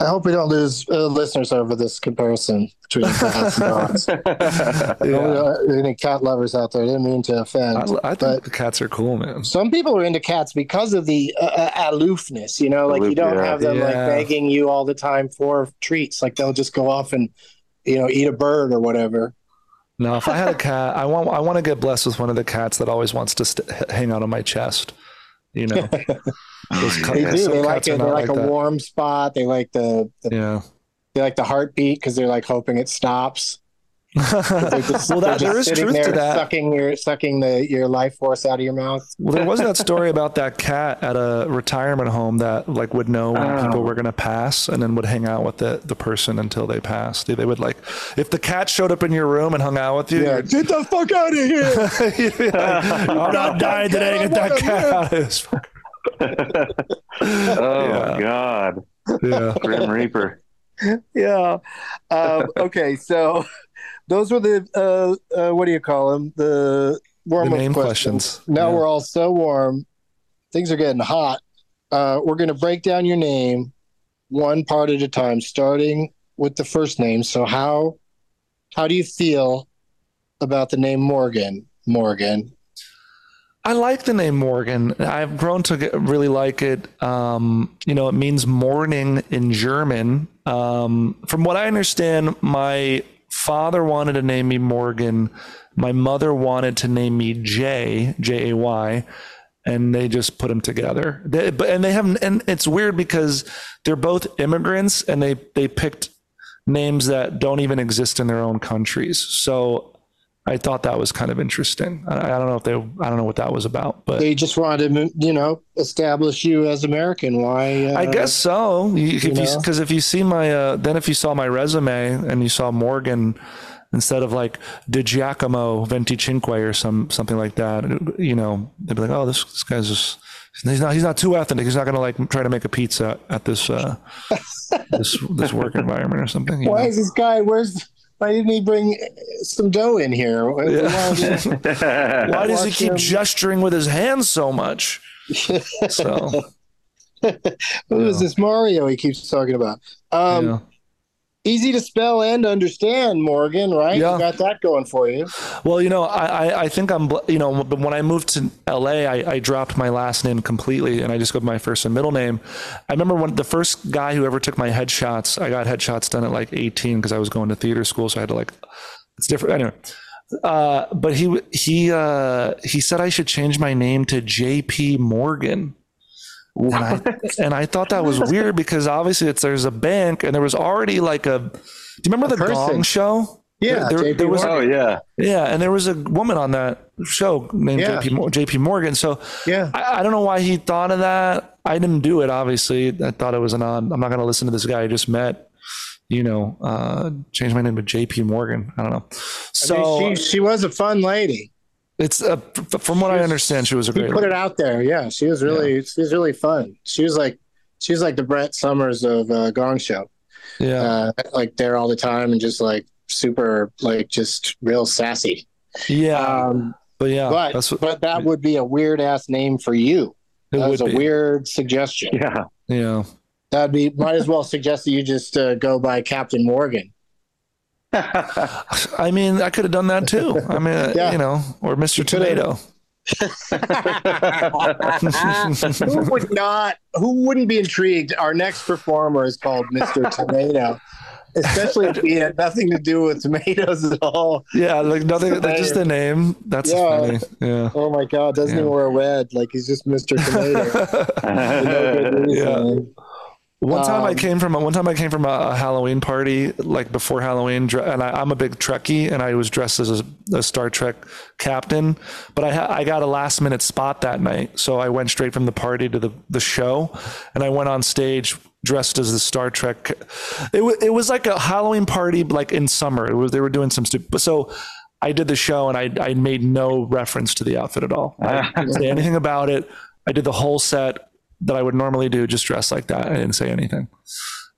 I hope we don't lose uh, listeners over this comparison between cats and dogs. Yeah. Any cat lovers out there? I didn't mean to offend. I, I think but the cats are cool, man. some people are into cats because of the uh, uh, aloofness. You know, like you don't yeah. have them like begging you all the time for treats. Like they'll just go off and you know eat a bird or whatever. No, if I had a cat, I want I want to get blessed with one of the cats that always wants to st- hang out on my chest. You know, oh, Those cat- They do. some They like it. They not like, like a that. warm spot. They like the, the yeah. they like the heartbeat because they're like hoping it stops. Just, well, that, there is truth there to that. sucking your sucking the your life force out of your mouth. Well, there was that story about that cat at a retirement home that like would know when Oh. people were going to pass and then would hang out with the, the person until they passed. They, they would like, if the cat showed up in your room and hung out with you, Yeah, get the fuck out of here. like, I'm not dying today. Get that cat out of this. Oh Yeah. God, Yeah. Grim Reaper. yeah. Um, okay, so those were the uh, uh, what do you call them? The warm The up questions. questions. Now Yeah. we're all so warm. Things are getting hot. Uh, we're going to break down your name one part at a time, starting with the first name. So how how do you feel about the name Morgan? Morgan. I like the name Morgan. I've grown to get, really like it. Um, you know, it means morning in German. Um, from what I understand, my father wanted to name me Morgan. My mother wanted to name me Jay, J A Y, and they just put them together. They, but and they have, and it's weird because they're both immigrants, and they they picked names that don't even exist in their own countries. So I thought that was kind of interesting. I, I don't know if they, I don't know what that was about, but They just wanted to, you know, establish you as American. Why? Uh, I guess so. You, if you, because if you see my, uh, then if you saw my resume and you saw Morgan instead of like Di Giacomo Venticinque or some something like that, you know, they'd be like, oh, this, this guy's just. He's not. He's not too ethnic. He's not going to like try to make a pizza at this uh, this this work environment or something. Why know? is this guy? Where's? Why didn't he bring some dough in here? Why- Yeah. why- Why does he keep him. gesturing with his hands so much? So Who is this Mario he keeps talking about? Um, yeah. Easy to spell and understand, Morgan, right? Yeah. You got that going for you. Well, you know, I, I, think I'm, you know, but when I moved to LA, I, I dropped my last name completely and I just go with my first and middle name. I remember when the first guy who ever took my headshots, I got headshots done at like 18 because I was going to theater school. So I had to like, it's different. Anyway. Uh, but he, he, uh, he said I should change my name to JP Morgan. And I, and I thought that was weird because obviously it's, there's a bank and there was already like a, do you remember the person. Gong show? Yeah, There- JP there was- oh yeah. Yeah, and there was a woman on that show named Yeah. JP, JP Morgan. So Yeah. I, I don't know why he thought of that. I didn't do it, obviously. I thought it was an odd. I'm not going to listen to this guy I just met you know, uh, change my name to JP Morgan. I don't know. I So mean, she she was a fun lady. It's uh, from what I understand, she was a She great. put it out there. Yeah, she was really she was really fun. She was like she was like the Brett Somers of uh, Gong Show. yeah, Uh, like there all the time and just like super like just real sassy. yeah, Um, but yeah, but that's what but that would be a weird ass name for you. it That was a be. weird suggestion. Yeah. Yeah, That'd be might as well suggest that you just uh, go by Captain Morgan. I mean, I could have done that too. I mean, uh, Yeah. you know, or Mr. Tomato. who would not? Who wouldn't be intrigued? Our next performer is called Mr. Tomato, especially if he had nothing to do with tomatoes at all. Yeah, like nothing. That's just the name. That's Yeah. funny. Yeah. Oh my God! Doesn't Yeah. even wear red. Like he's just Mr. Tomato. No good reason. One time I Um, came from a, one time I came from a, a Halloween party like before Halloween, and I, I'm a big Trekkie, and I was dressed as a, a Star Trek captain. But I ha- I got a last minute spot that night, so I went straight from the party to the the show, and I went on stage dressed as the Star Trek. It was it was like a Halloween party, like in summer. It was they were doing some stupid. So I did the show, and I I made no reference to the outfit at all. I didn't say anything about it. I did the whole set that I would normally do, just dress like that. I didn't say anything,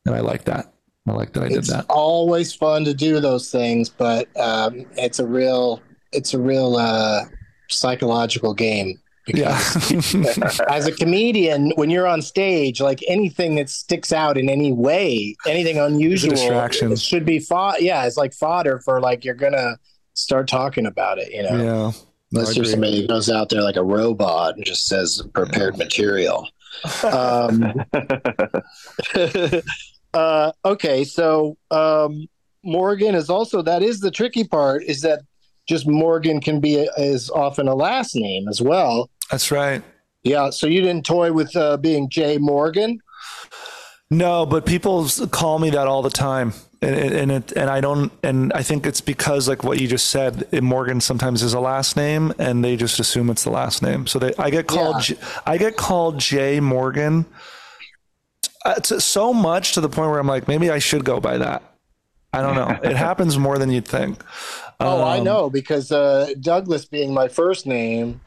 and I like that. I like that I did It's that. always fun to do those things, but um, it's a real it's a real uh, psychological game. Yeah, As a comedian, when you're on stage, like anything that sticks out in any way, anything unusual, distraction. it should be fought. Yeah, it's like fodder for like you're gonna start talking about it. You know, yeah. Unless you're somebody who goes out there like a robot and just says prepared material. Um, uh, okay, so um, Morgan is also that is the tricky part is that just Morgan can be as often a last name as well. That's right. Yeah, so you didn't toy with uh, being Jay Morgan. No, but people call me that all the time, and and and, it, and I don't, and I think it's because like what you just said, Morgan sometimes is a last name, and they just assume it's the last name. So they, I get called, J I get called Jay Morgan, uh, to, so much to the point where I'm like, maybe I should go by that. I don't know. it happens more than you'd think. Oh, I Um, know because uh, Douglas being my first name,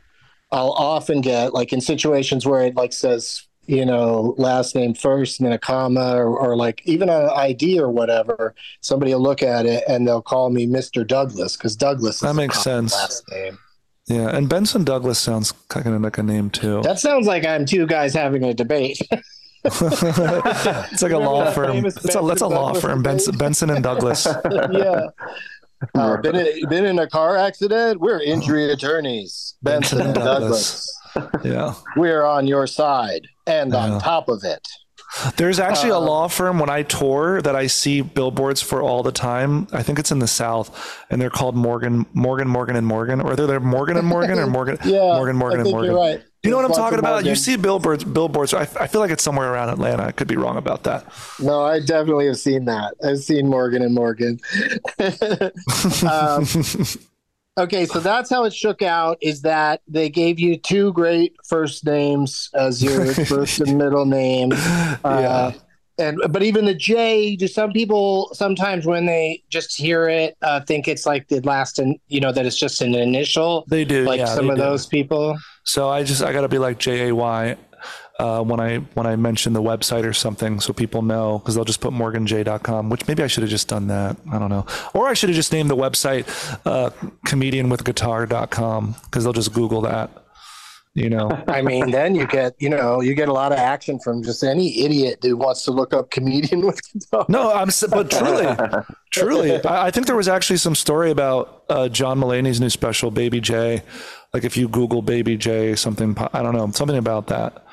I'll often get like in situations where it like says you know last name first and then a comma or, or like even an ID or whatever. Somebody will look at it and they'll call me Mister Douglas because Douglas is That makes common sense. Last name. Yeah, and Benson Douglas sounds kind of like a name too. That sounds like I'm two guys having a debate. it's like a law firm. famous It's a, it's a law Douglas firm. Benson. Benson and Douglas. yeah. Uh, been, in, been in a car accident? We're injury attorneys. Benson and Douglas. Yeah. We're on your side and Yeah. on top of it. There's actually a Uh, law firm when I tour that I see billboards for all the time. I think it's in the South, and they're called Morgan, Morgan, Morgan and Morgan, or they're, they're Morgan and Morgan or Morgan, Yeah. Morgan, Morgan and Morgan. Right. You know what I'm talking about? You see billboards, billboards. I, I feel like it's somewhere around Atlanta. I could be wrong about that. No, I definitely have seen that. I've seen Morgan and Morgan. um, okay, so that's how it shook out. Is that they gave you two great first names as your first and middle name. yeah. Uh, and but even the J, do some people sometimes when they just hear it uh, think it's like the last and you know that it's just an initial, They do. like yeah, some of do. those people. So I just I got to be like J A Y uh, when I when I mention the website or something, so people know because they'll just put morganj.com, which maybe I should have just done that. I don't know, or I should have just named the website uh, comedianwithguitar.com because they'll just Google that. You know, I mean, then you get you know you get a lot of action from just any idiot who wants to look up comedian with guitar. no, I'm but truly, truly, I, I think there was actually some story about uh, John Mulaney's new special, Baby J. Like if you Google Baby J, something I don't know, something about that.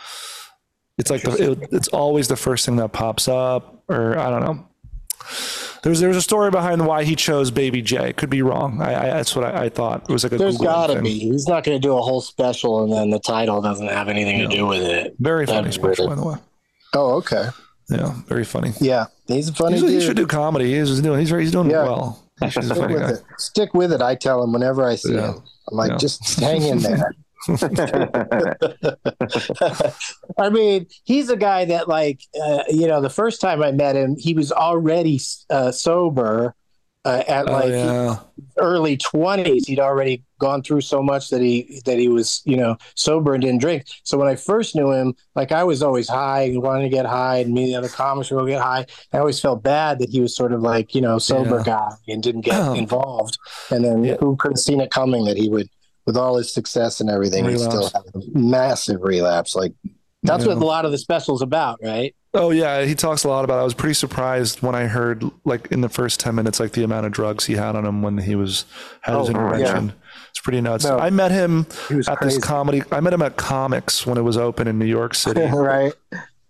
It's like the, it, it's always the first thing that pops up, or I don't know. There's there's a story behind why he chose Baby J. Could be wrong. I, I that's what I, I thought. It was like a There's Google got to thing. be. He's not going to do a whole special and then the title doesn't have anything to do with it. Very funny That'd be special, by the way. Oh, okay. Yeah, very funny. Yeah, he's funny He's, he should do comedy. He's doing. He's he's doing Yeah. well. He's Stick with guy. it. Stick with it. I tell him whenever I see Yeah. him. I'm like, Yeah. just hang in there. I mean, he's a guy that, like, uh, you know, the first time I met him, he was already uh, sober uh, at Oh, like yeah. early twenties. He'd already gone through so much that he that he was, you know, sober and didn't drink. So when I first knew him, like I was always high and wanting to get high, and me and the other comics would go get high. I always felt bad that he was sort of like, you know, sober Yeah. guy and didn't get Um, involved. And then Yeah. who could have seen it coming that he would, with all his success and everything, he'd still Relapse. have a massive relapse. Like that's Yeah. what a lot of the specials about, right? Oh yeah, he talks a lot about. It. I was pretty surprised when I heard like in the first ten minutes, like the amount of drugs he had on him when he was had his Oh, intervention. It's pretty nuts. No. I met him at crazy. this comedy. I met him at Comix when it was open in New York City, right.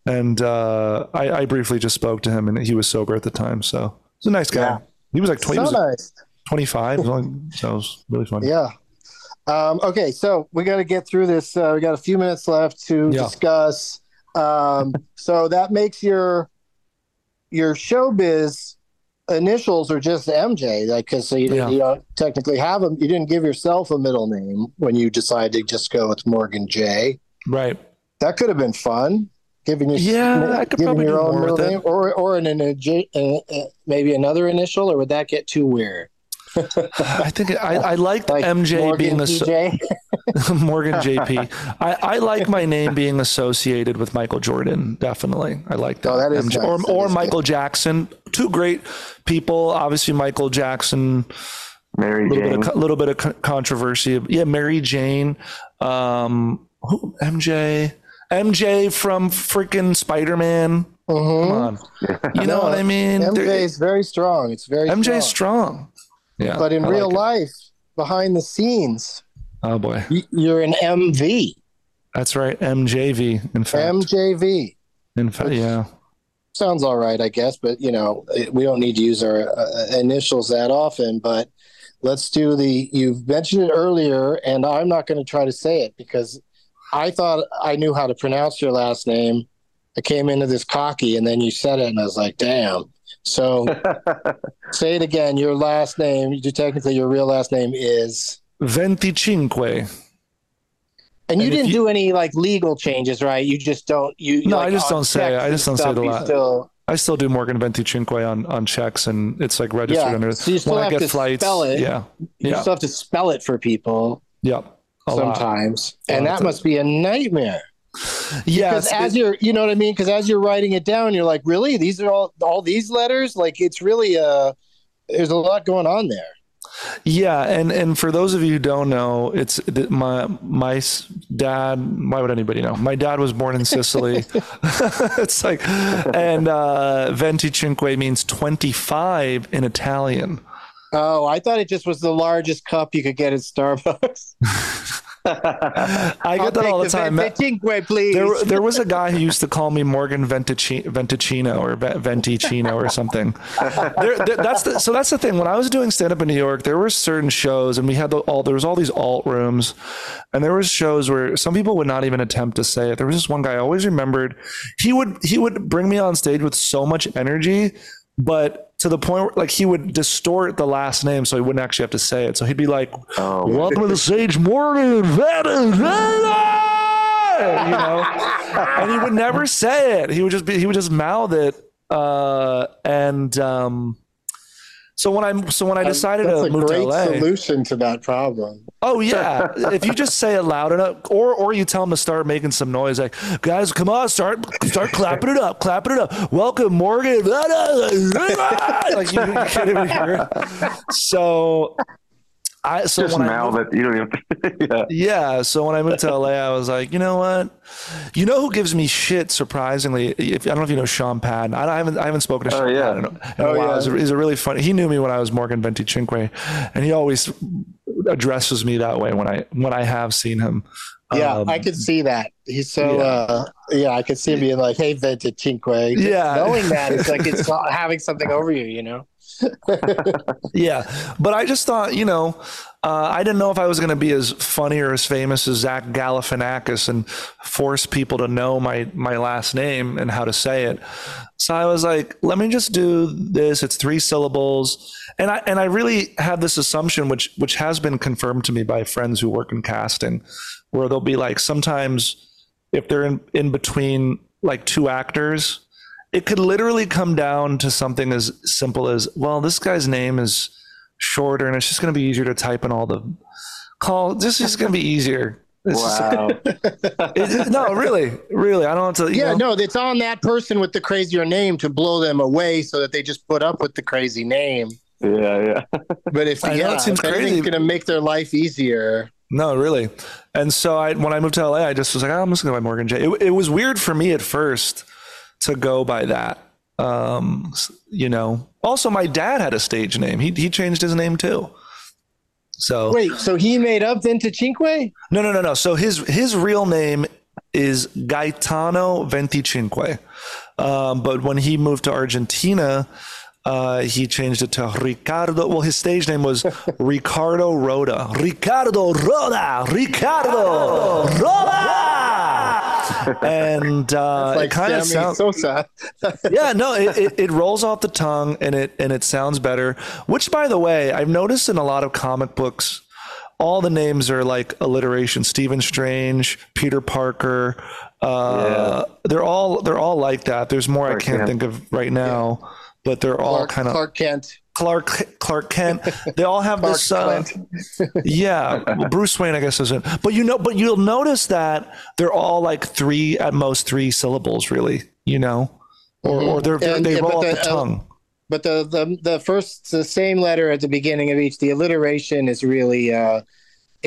and uh, I, I briefly just spoke to him, and he was sober at the time. So he's a nice guy. Yeah. He was like 20, So he nice. 25, so it was really funny. Yeah. Um, okay, so we got to get through this. Uh, we got a few minutes left to Yeah. discuss. Um, so that makes your your showbiz initials are just MJ, like because so you, Yeah. you don't technically have them. You didn't give yourself a middle name when you decided to just go with Morgan J. Right. That could have been fun. Giving you Yeah, I could giving probably your own middle name, or or an, an, uh, uh, maybe another initial, or would that get too weird? I think I, I liked Like MJ Morgan being a PJ? Morgan JP. I, I like my name being associated with Michael Jordan. Definitely, I like that. Oh, that is MJ nice. or That or is Michael Jackson. Two great people. Obviously, Michael Jackson. Mary A little Jane. bit of little bit of controversy. Yeah, Mary Jane. Um, who, MJ. MJ from freaking Spider Man. Come Mhm. on, you know No, what I mean? MJ There- is very strong. It's very MJ strong. is strong. Yeah, But in I real like it. life, behind the scenes, oh boy, you're an MV, that's right. MJV. In fact, MJV. in fact, yeah. Sounds all right, I guess. But you know, we don't need to use our uh, initials that often. But let's do the. You've mentioned it earlier, and I'm not going to try to say it because I thought I knew how to pronounce your last name. I came into this cocky, and then you said it, and I was like, "Damn." So say it again. Your last name, you technically your real last name is, Venticinque. and you And if didn't you- do any like legal changes, right? You just don't. You No, like, I just don't say it. I just don't say stuff, the you la- Still, I still do Morgan Venticinque on on checks, and it's like registered Yeah, under. so you still when I have get to flights, spell it. yeah, you yeah, still have to spell it for people yeah. A sometimes, A and that must be a nightmare. Yeah, Because as you're, you know what I mean? Because as you're writing it down, you're like, really? These are all all these letters? Like it's really uh There's a lot going on there. Yeah, and and for those of you who don't know, it's my my dad. Why would anybody know? My dad was born in Sicily. it's like, and uh, venticinque means twenty five in Italian. Oh, I thought it just was the largest cup you could get at Starbucks. I get that all the time. Venticinque, please. There, there was a guy who used to call me Morgan Ventici- Venticino or Ve- Venticino or something. There, there- that's the, so that's the thing. When I was doing stand up in New York, there were certain shows, and we had the, all there was all these alt rooms, and there was shows where some people would not even attempt to say it. There was this one guy I always remembered. He would he would bring me on stage with so much energy, but to the point where like he would distort the last name so he wouldn't actually have to say it. So he'd be like, Oh, "Welcome to the stage, Morgan Venticino," you know, and he would never say it. He would just be he would just mouth it. Uh, and um, so when I so when I um, decided That's to a move to great LA, solution to that problem. Oh yeah, if you just say it loud enough, or or you tell them to start making some noise, like guys, come on, start start clapping it up, clapping it up. Welcome, Morgan. like you, you can't even hear. So I so just when I mouth moved, it. You don't even. yeah. yeah, so when I moved to LA, I was like, you know what? You know who gives me shit? Surprisingly, if I don't know if you know Sean Patton. I, I haven't I haven't spoken to Oh, Sean yeah. Patton in a, in Oh, a while. yeah. He's, a, he's a really funny. He knew me when I was Morgan Venti Venticinque, and he always addresses me that way when I when I have seen him. Yeah, Um, I could see that. He's so yeah. uh yeah, I could see him being like, "Hey, Venticinque." Just Yeah. knowing that it's like it's having something over you, you know. yeah, but I just thought, you know, uh, I didn't know if I was going to be as funny or as famous as Zach Galifianakis and force people to know my my last name and how to say it. So I was like, let me just do this. It's three syllables, and I and I really have this assumption, which which has been confirmed to me by friends who work in casting, where they'll be like, sometimes if they're in, in between like two actors, it could literally come down to something as simple as, well, this guy's name is shorter and it's just going to be easier to type in all the call. This is going to be easier. It's just- Wow. it- no, really, really. I don't have to. you Yeah, know- no, it's on that person with the crazier name to blow them away so that they just put up with the crazy name. yeah, yeah. But if I know, yeah, it seems if anything's crazy. going to make their life easier, No, really. And so I, when I moved to LA, I just was like, oh, I'm just going to buy Morgan J. It, it was weird for me at first to go by that. Um, you know, also my dad had a stage name. He, he changed his name too. So wait, so he made up then Venticinque? no, no, no, no. So his, his real name is Gaetano Venticinque. Um, but when he moved to Argentina, uh, he changed it to Ricardo. Well, his stage name was Ricardo Roda. Ricardo Roda. Ricardo Roda. And uh, Like it kind of Sammy sounds Sosa. yeah, no, it, it, it rolls off the tongue and it and it sounds better. Which, by the way, I've noticed in a lot of comic books, all the names are like alliteration. Stephen Strange, Peter Parker. Uh, They're all they're all like that. There's more Clark I can't Kent. think of right now, but they're all Clark, kind of Clark Kent. Clark Clark Kent. They all have this. Uh, yeah, Bruce Wayne, I guess, isn't. But you know, but you'll notice that they're all like three at most three syllables, really. You know, or, or they're, they're, And- they roll off the, the uh, tongue. But the, the the first the same letter at the beginning of each, the alliteration is really uh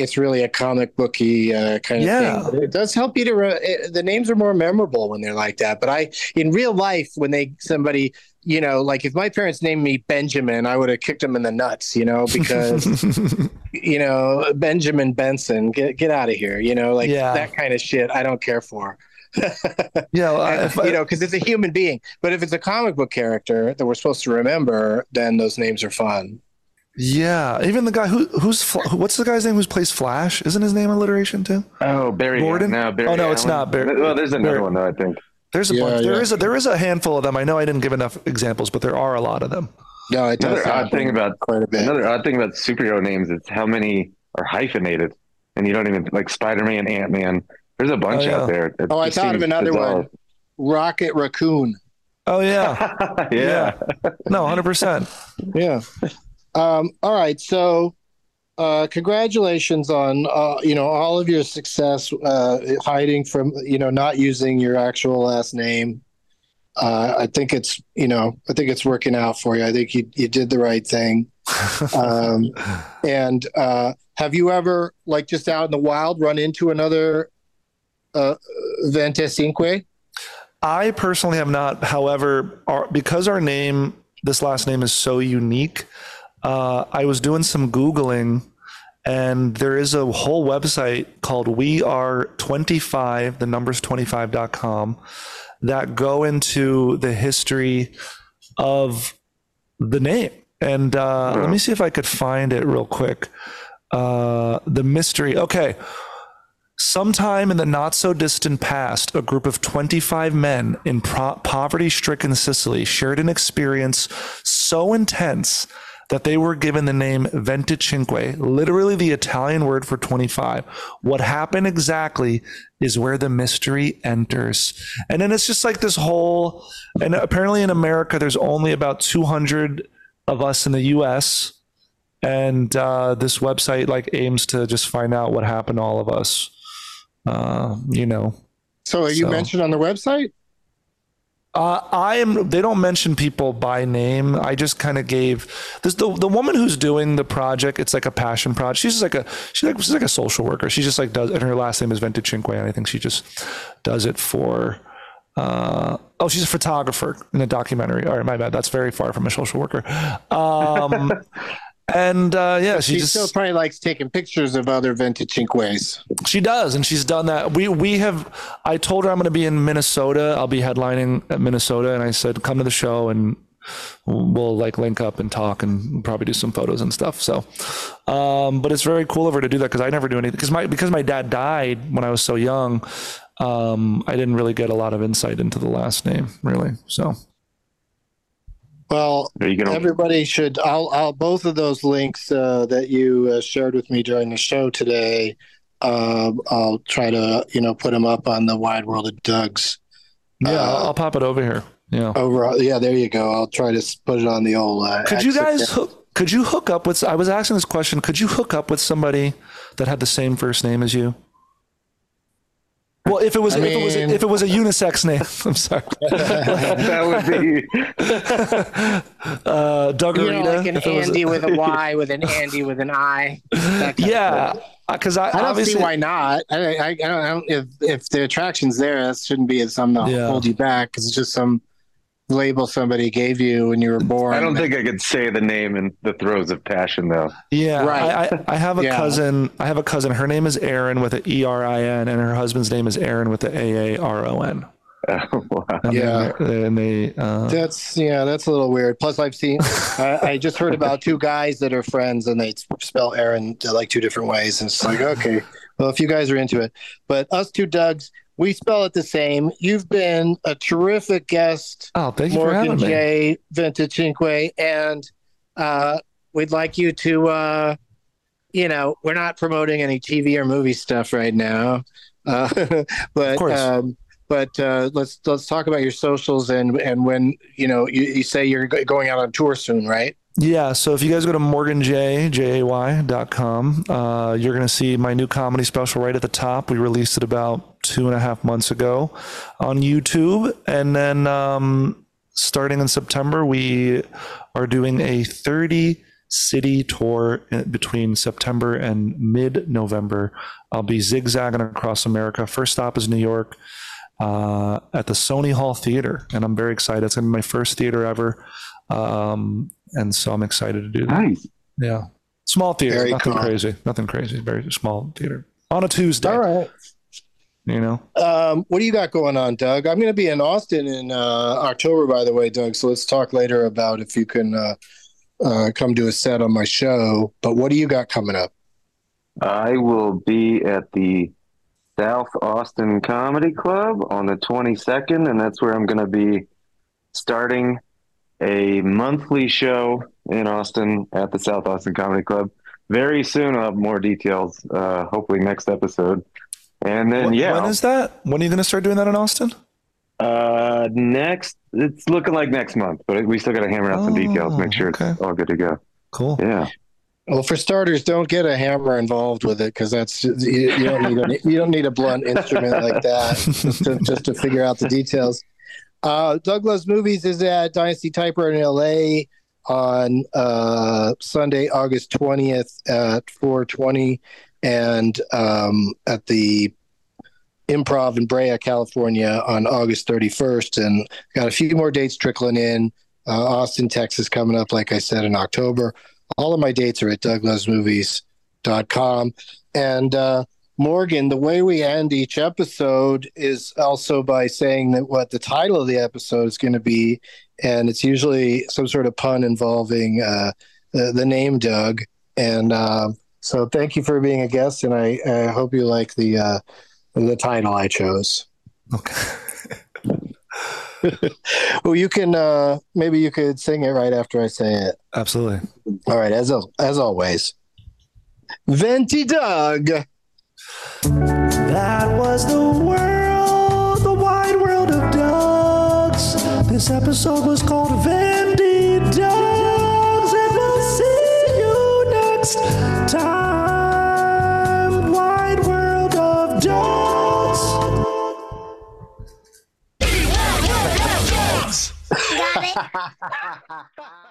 it's really a comic booky uh, kind of Yeah. thing. But it does help you to re- it, the names are more memorable when they're like that. But I in real life when they somebody you know like if my parents named me Benjamin, I would have kicked them in the nuts, you know, because you know Benjamin Benson, get get out of here, you know, like Yeah. that kind of shit. I don't care for. yeah, well, And, I- you know, because it's a human being. But if it's a comic book character that we're supposed to remember, then those names are fun. Yeah. Even the guy who who's what's the guy's name who plays Flash? Isn't his name alliteration too? Oh, Barry Gordon? No, Barry Oh, no, it's not Barry- Well, there's another Barry- one though. I think. There's a Yeah, bunch. There yeah. is a there is a handful of them. I know I didn't give enough examples, but there are a lot of them. No, it does. Another odd thing about quite a bit. another odd thing about superhero names is how many are hyphenated, and you don't even like Spider-Man, Ant-Man. There's a bunch Oh, yeah. out there. It Oh, I just thought of another bizarre. one. Rocket Raccoon. Oh yeah, yeah. no, hundred percent. Yeah. Um, all right. So, uh, congratulations on uh, you know all of your success uh, hiding from you know not using your actual last name. Uh, I think it's you know I think it's working out for you. I think you you did the right thing. Um, and uh, have you ever like just out in the wild run into another uh, Venticinque? I personally have not. However, our, because our name, this last name is so unique, uh, I was doing some Googling and there is a whole website called We Are 25, the numbers 25.com, that go into the history of the name. And uh, let me see if I could find it real quick. Uh, the mystery. Okay. Sometime in the not so distant past, a group of 25 men in pro- poverty stricken Sicily shared an experience so intense that they were given the name Venticinque, literally the Italian word for 25. What happened exactly is where the mystery enters. And then it's just like this whole, and apparently in America, there's only about 200 of us in the US. And uh, this website like aims to just find out what happened to all of us. Uh, you know, So you So- mentioned on the website? Uh, I am. They don't mention people by name. I just kind of gave this the the woman who's doing the project. It's like a passion project. She's just like a she's like she's like a social worker. She just like does, and her last name is Venticinque, and I think she just does it for. Uh, oh, she's a photographer in a documentary. All right, my bad. That's very far from a social worker. Um, and uh, yeah, she She just still probably likes taking pictures of other vintage Venticinques. She does, and she's done that. We we have. I told her I'm going to be in Minnesota. I'll be headlining at Minnesota, and I said, "Come to the show and we'll like link up and talk and probably do some photos and stuff. So, um, but it's very cool of her to do that because I never do anything because my because my dad died when I was so young. Um, I didn't really get a lot of insight into the last name, really. So, Well, Are you gonna? everybody should. I'll. I'll both of those links uh, that you uh, shared with me during the show today. Um, I'll try to you know put them up on the Wide World of Doug's. yeah, Uh, I'll, I'll pop it over here. Yeah. Over, yeah, there you go. I'll try to s- put it on the old. Uh, Could you guys there. hook? Could you hook up with? I was asking this question. Could you hook up with somebody that had the same first name as you? Well, if it was I if it was mean- if it was a unisex name, I'm sorry, that would be. uh, Doug You know, like an if it was- Andy with a Y with an Andy with an I. that kind of yeah, because I, I don't obviously see why not. I, I, I, don't, I don't. If if the attraction's there, that shouldn't be something to Yeah. hold you back. 'cause it's just some label somebody gave you when you were born. I don't think I could say the name in the throes of passion, though. Yeah, Right. I, I, I have a Yeah. cousin. I have a cousin. Her name is Erin with a E R I N, and her husband's name is Aaron with a A A R O N. wow. And Yeah. they- and they. Uh, That's yeah, that's a little weird. Plus, I've seen, I, I just heard about two guys that are friends and they spell Aaron uh, like two different ways, and it's like okay, well, if you guys are into it, but us two Dougs, we spell it the same. You've been a terrific guest, oh, thank you for Morgan having me. J. Vintage Cinque, and uh, we'd like you to, uh, you know, we're not promoting any TV or movie stuff right now, uh, but Of um, but uh, let's let's talk about your socials and and when you know you, you say you're going out on tour soon, right? Yeah, so if you guys go to morganj.com, uh, you're going to see my new comedy special right at the top. We released it about two and a half months ago on YouTube. And then um, starting in September, we are doing a 30 city tour between September and mid November. I'll be zigzagging across America. First stop is New York uh, at the Sony Hall Theater. And I'm very excited. It's to be my first theater ever. Um, and so I'm excited to do that. Nice. Yeah. Small theater, Very nothing cool. crazy. Nothing crazy. Very small theater. On a Tuesday, All right. you know. Um, what do you got going on, Doug? I'm going to be in Austin in uh, October, by the way, Doug. So let's talk later about if you can uh, uh, come do a set on my show. But what do you got coming up? I will be at the South Austin Comedy Club on the 22nd, and that's where I'm going to be starting a monthly show in Austin at the South Austin Comedy Club. Very soon, I'll have more details, uh, hopefully, next episode. And then, When- yeah, When is that? When are you going to start doing that in Austin? uh, next, it's looking like next month, but we still got to hammer out some details, Oh, make sure okay. it's all good to go. Cool. Yeah. Well, for starters, don't get a hammer involved with it because that's you, you don't need a, you don't need a blunt instrument like that just to, just to figure out the details. Uh, Doug Loves Movies is at Dynasty Typewriter in LA on uh, Sunday, August twentieth at four twenty, and um, at the Improv in Brea, California on August thirty first. And got a few more dates trickling in. Uh, Austin, Texas, coming up, like I said, in October all of my dates are at douglovesmovies.com and uh, morgan the way we end each episode is also by saying that what the title of the episode is going to be and it's usually some sort of pun involving uh, the, the name doug and uh, so thank you for being a guest and i, I hope you like the uh, the title i chose Okay. well you can uh, maybe you could sing it right after i say it Absolutely. All right, as as always, Venti Doug. That was the world, the wide world of Dougs. This episode was called Venti Dougs, and we'll see you next time. Wide world of Dougs. Got it?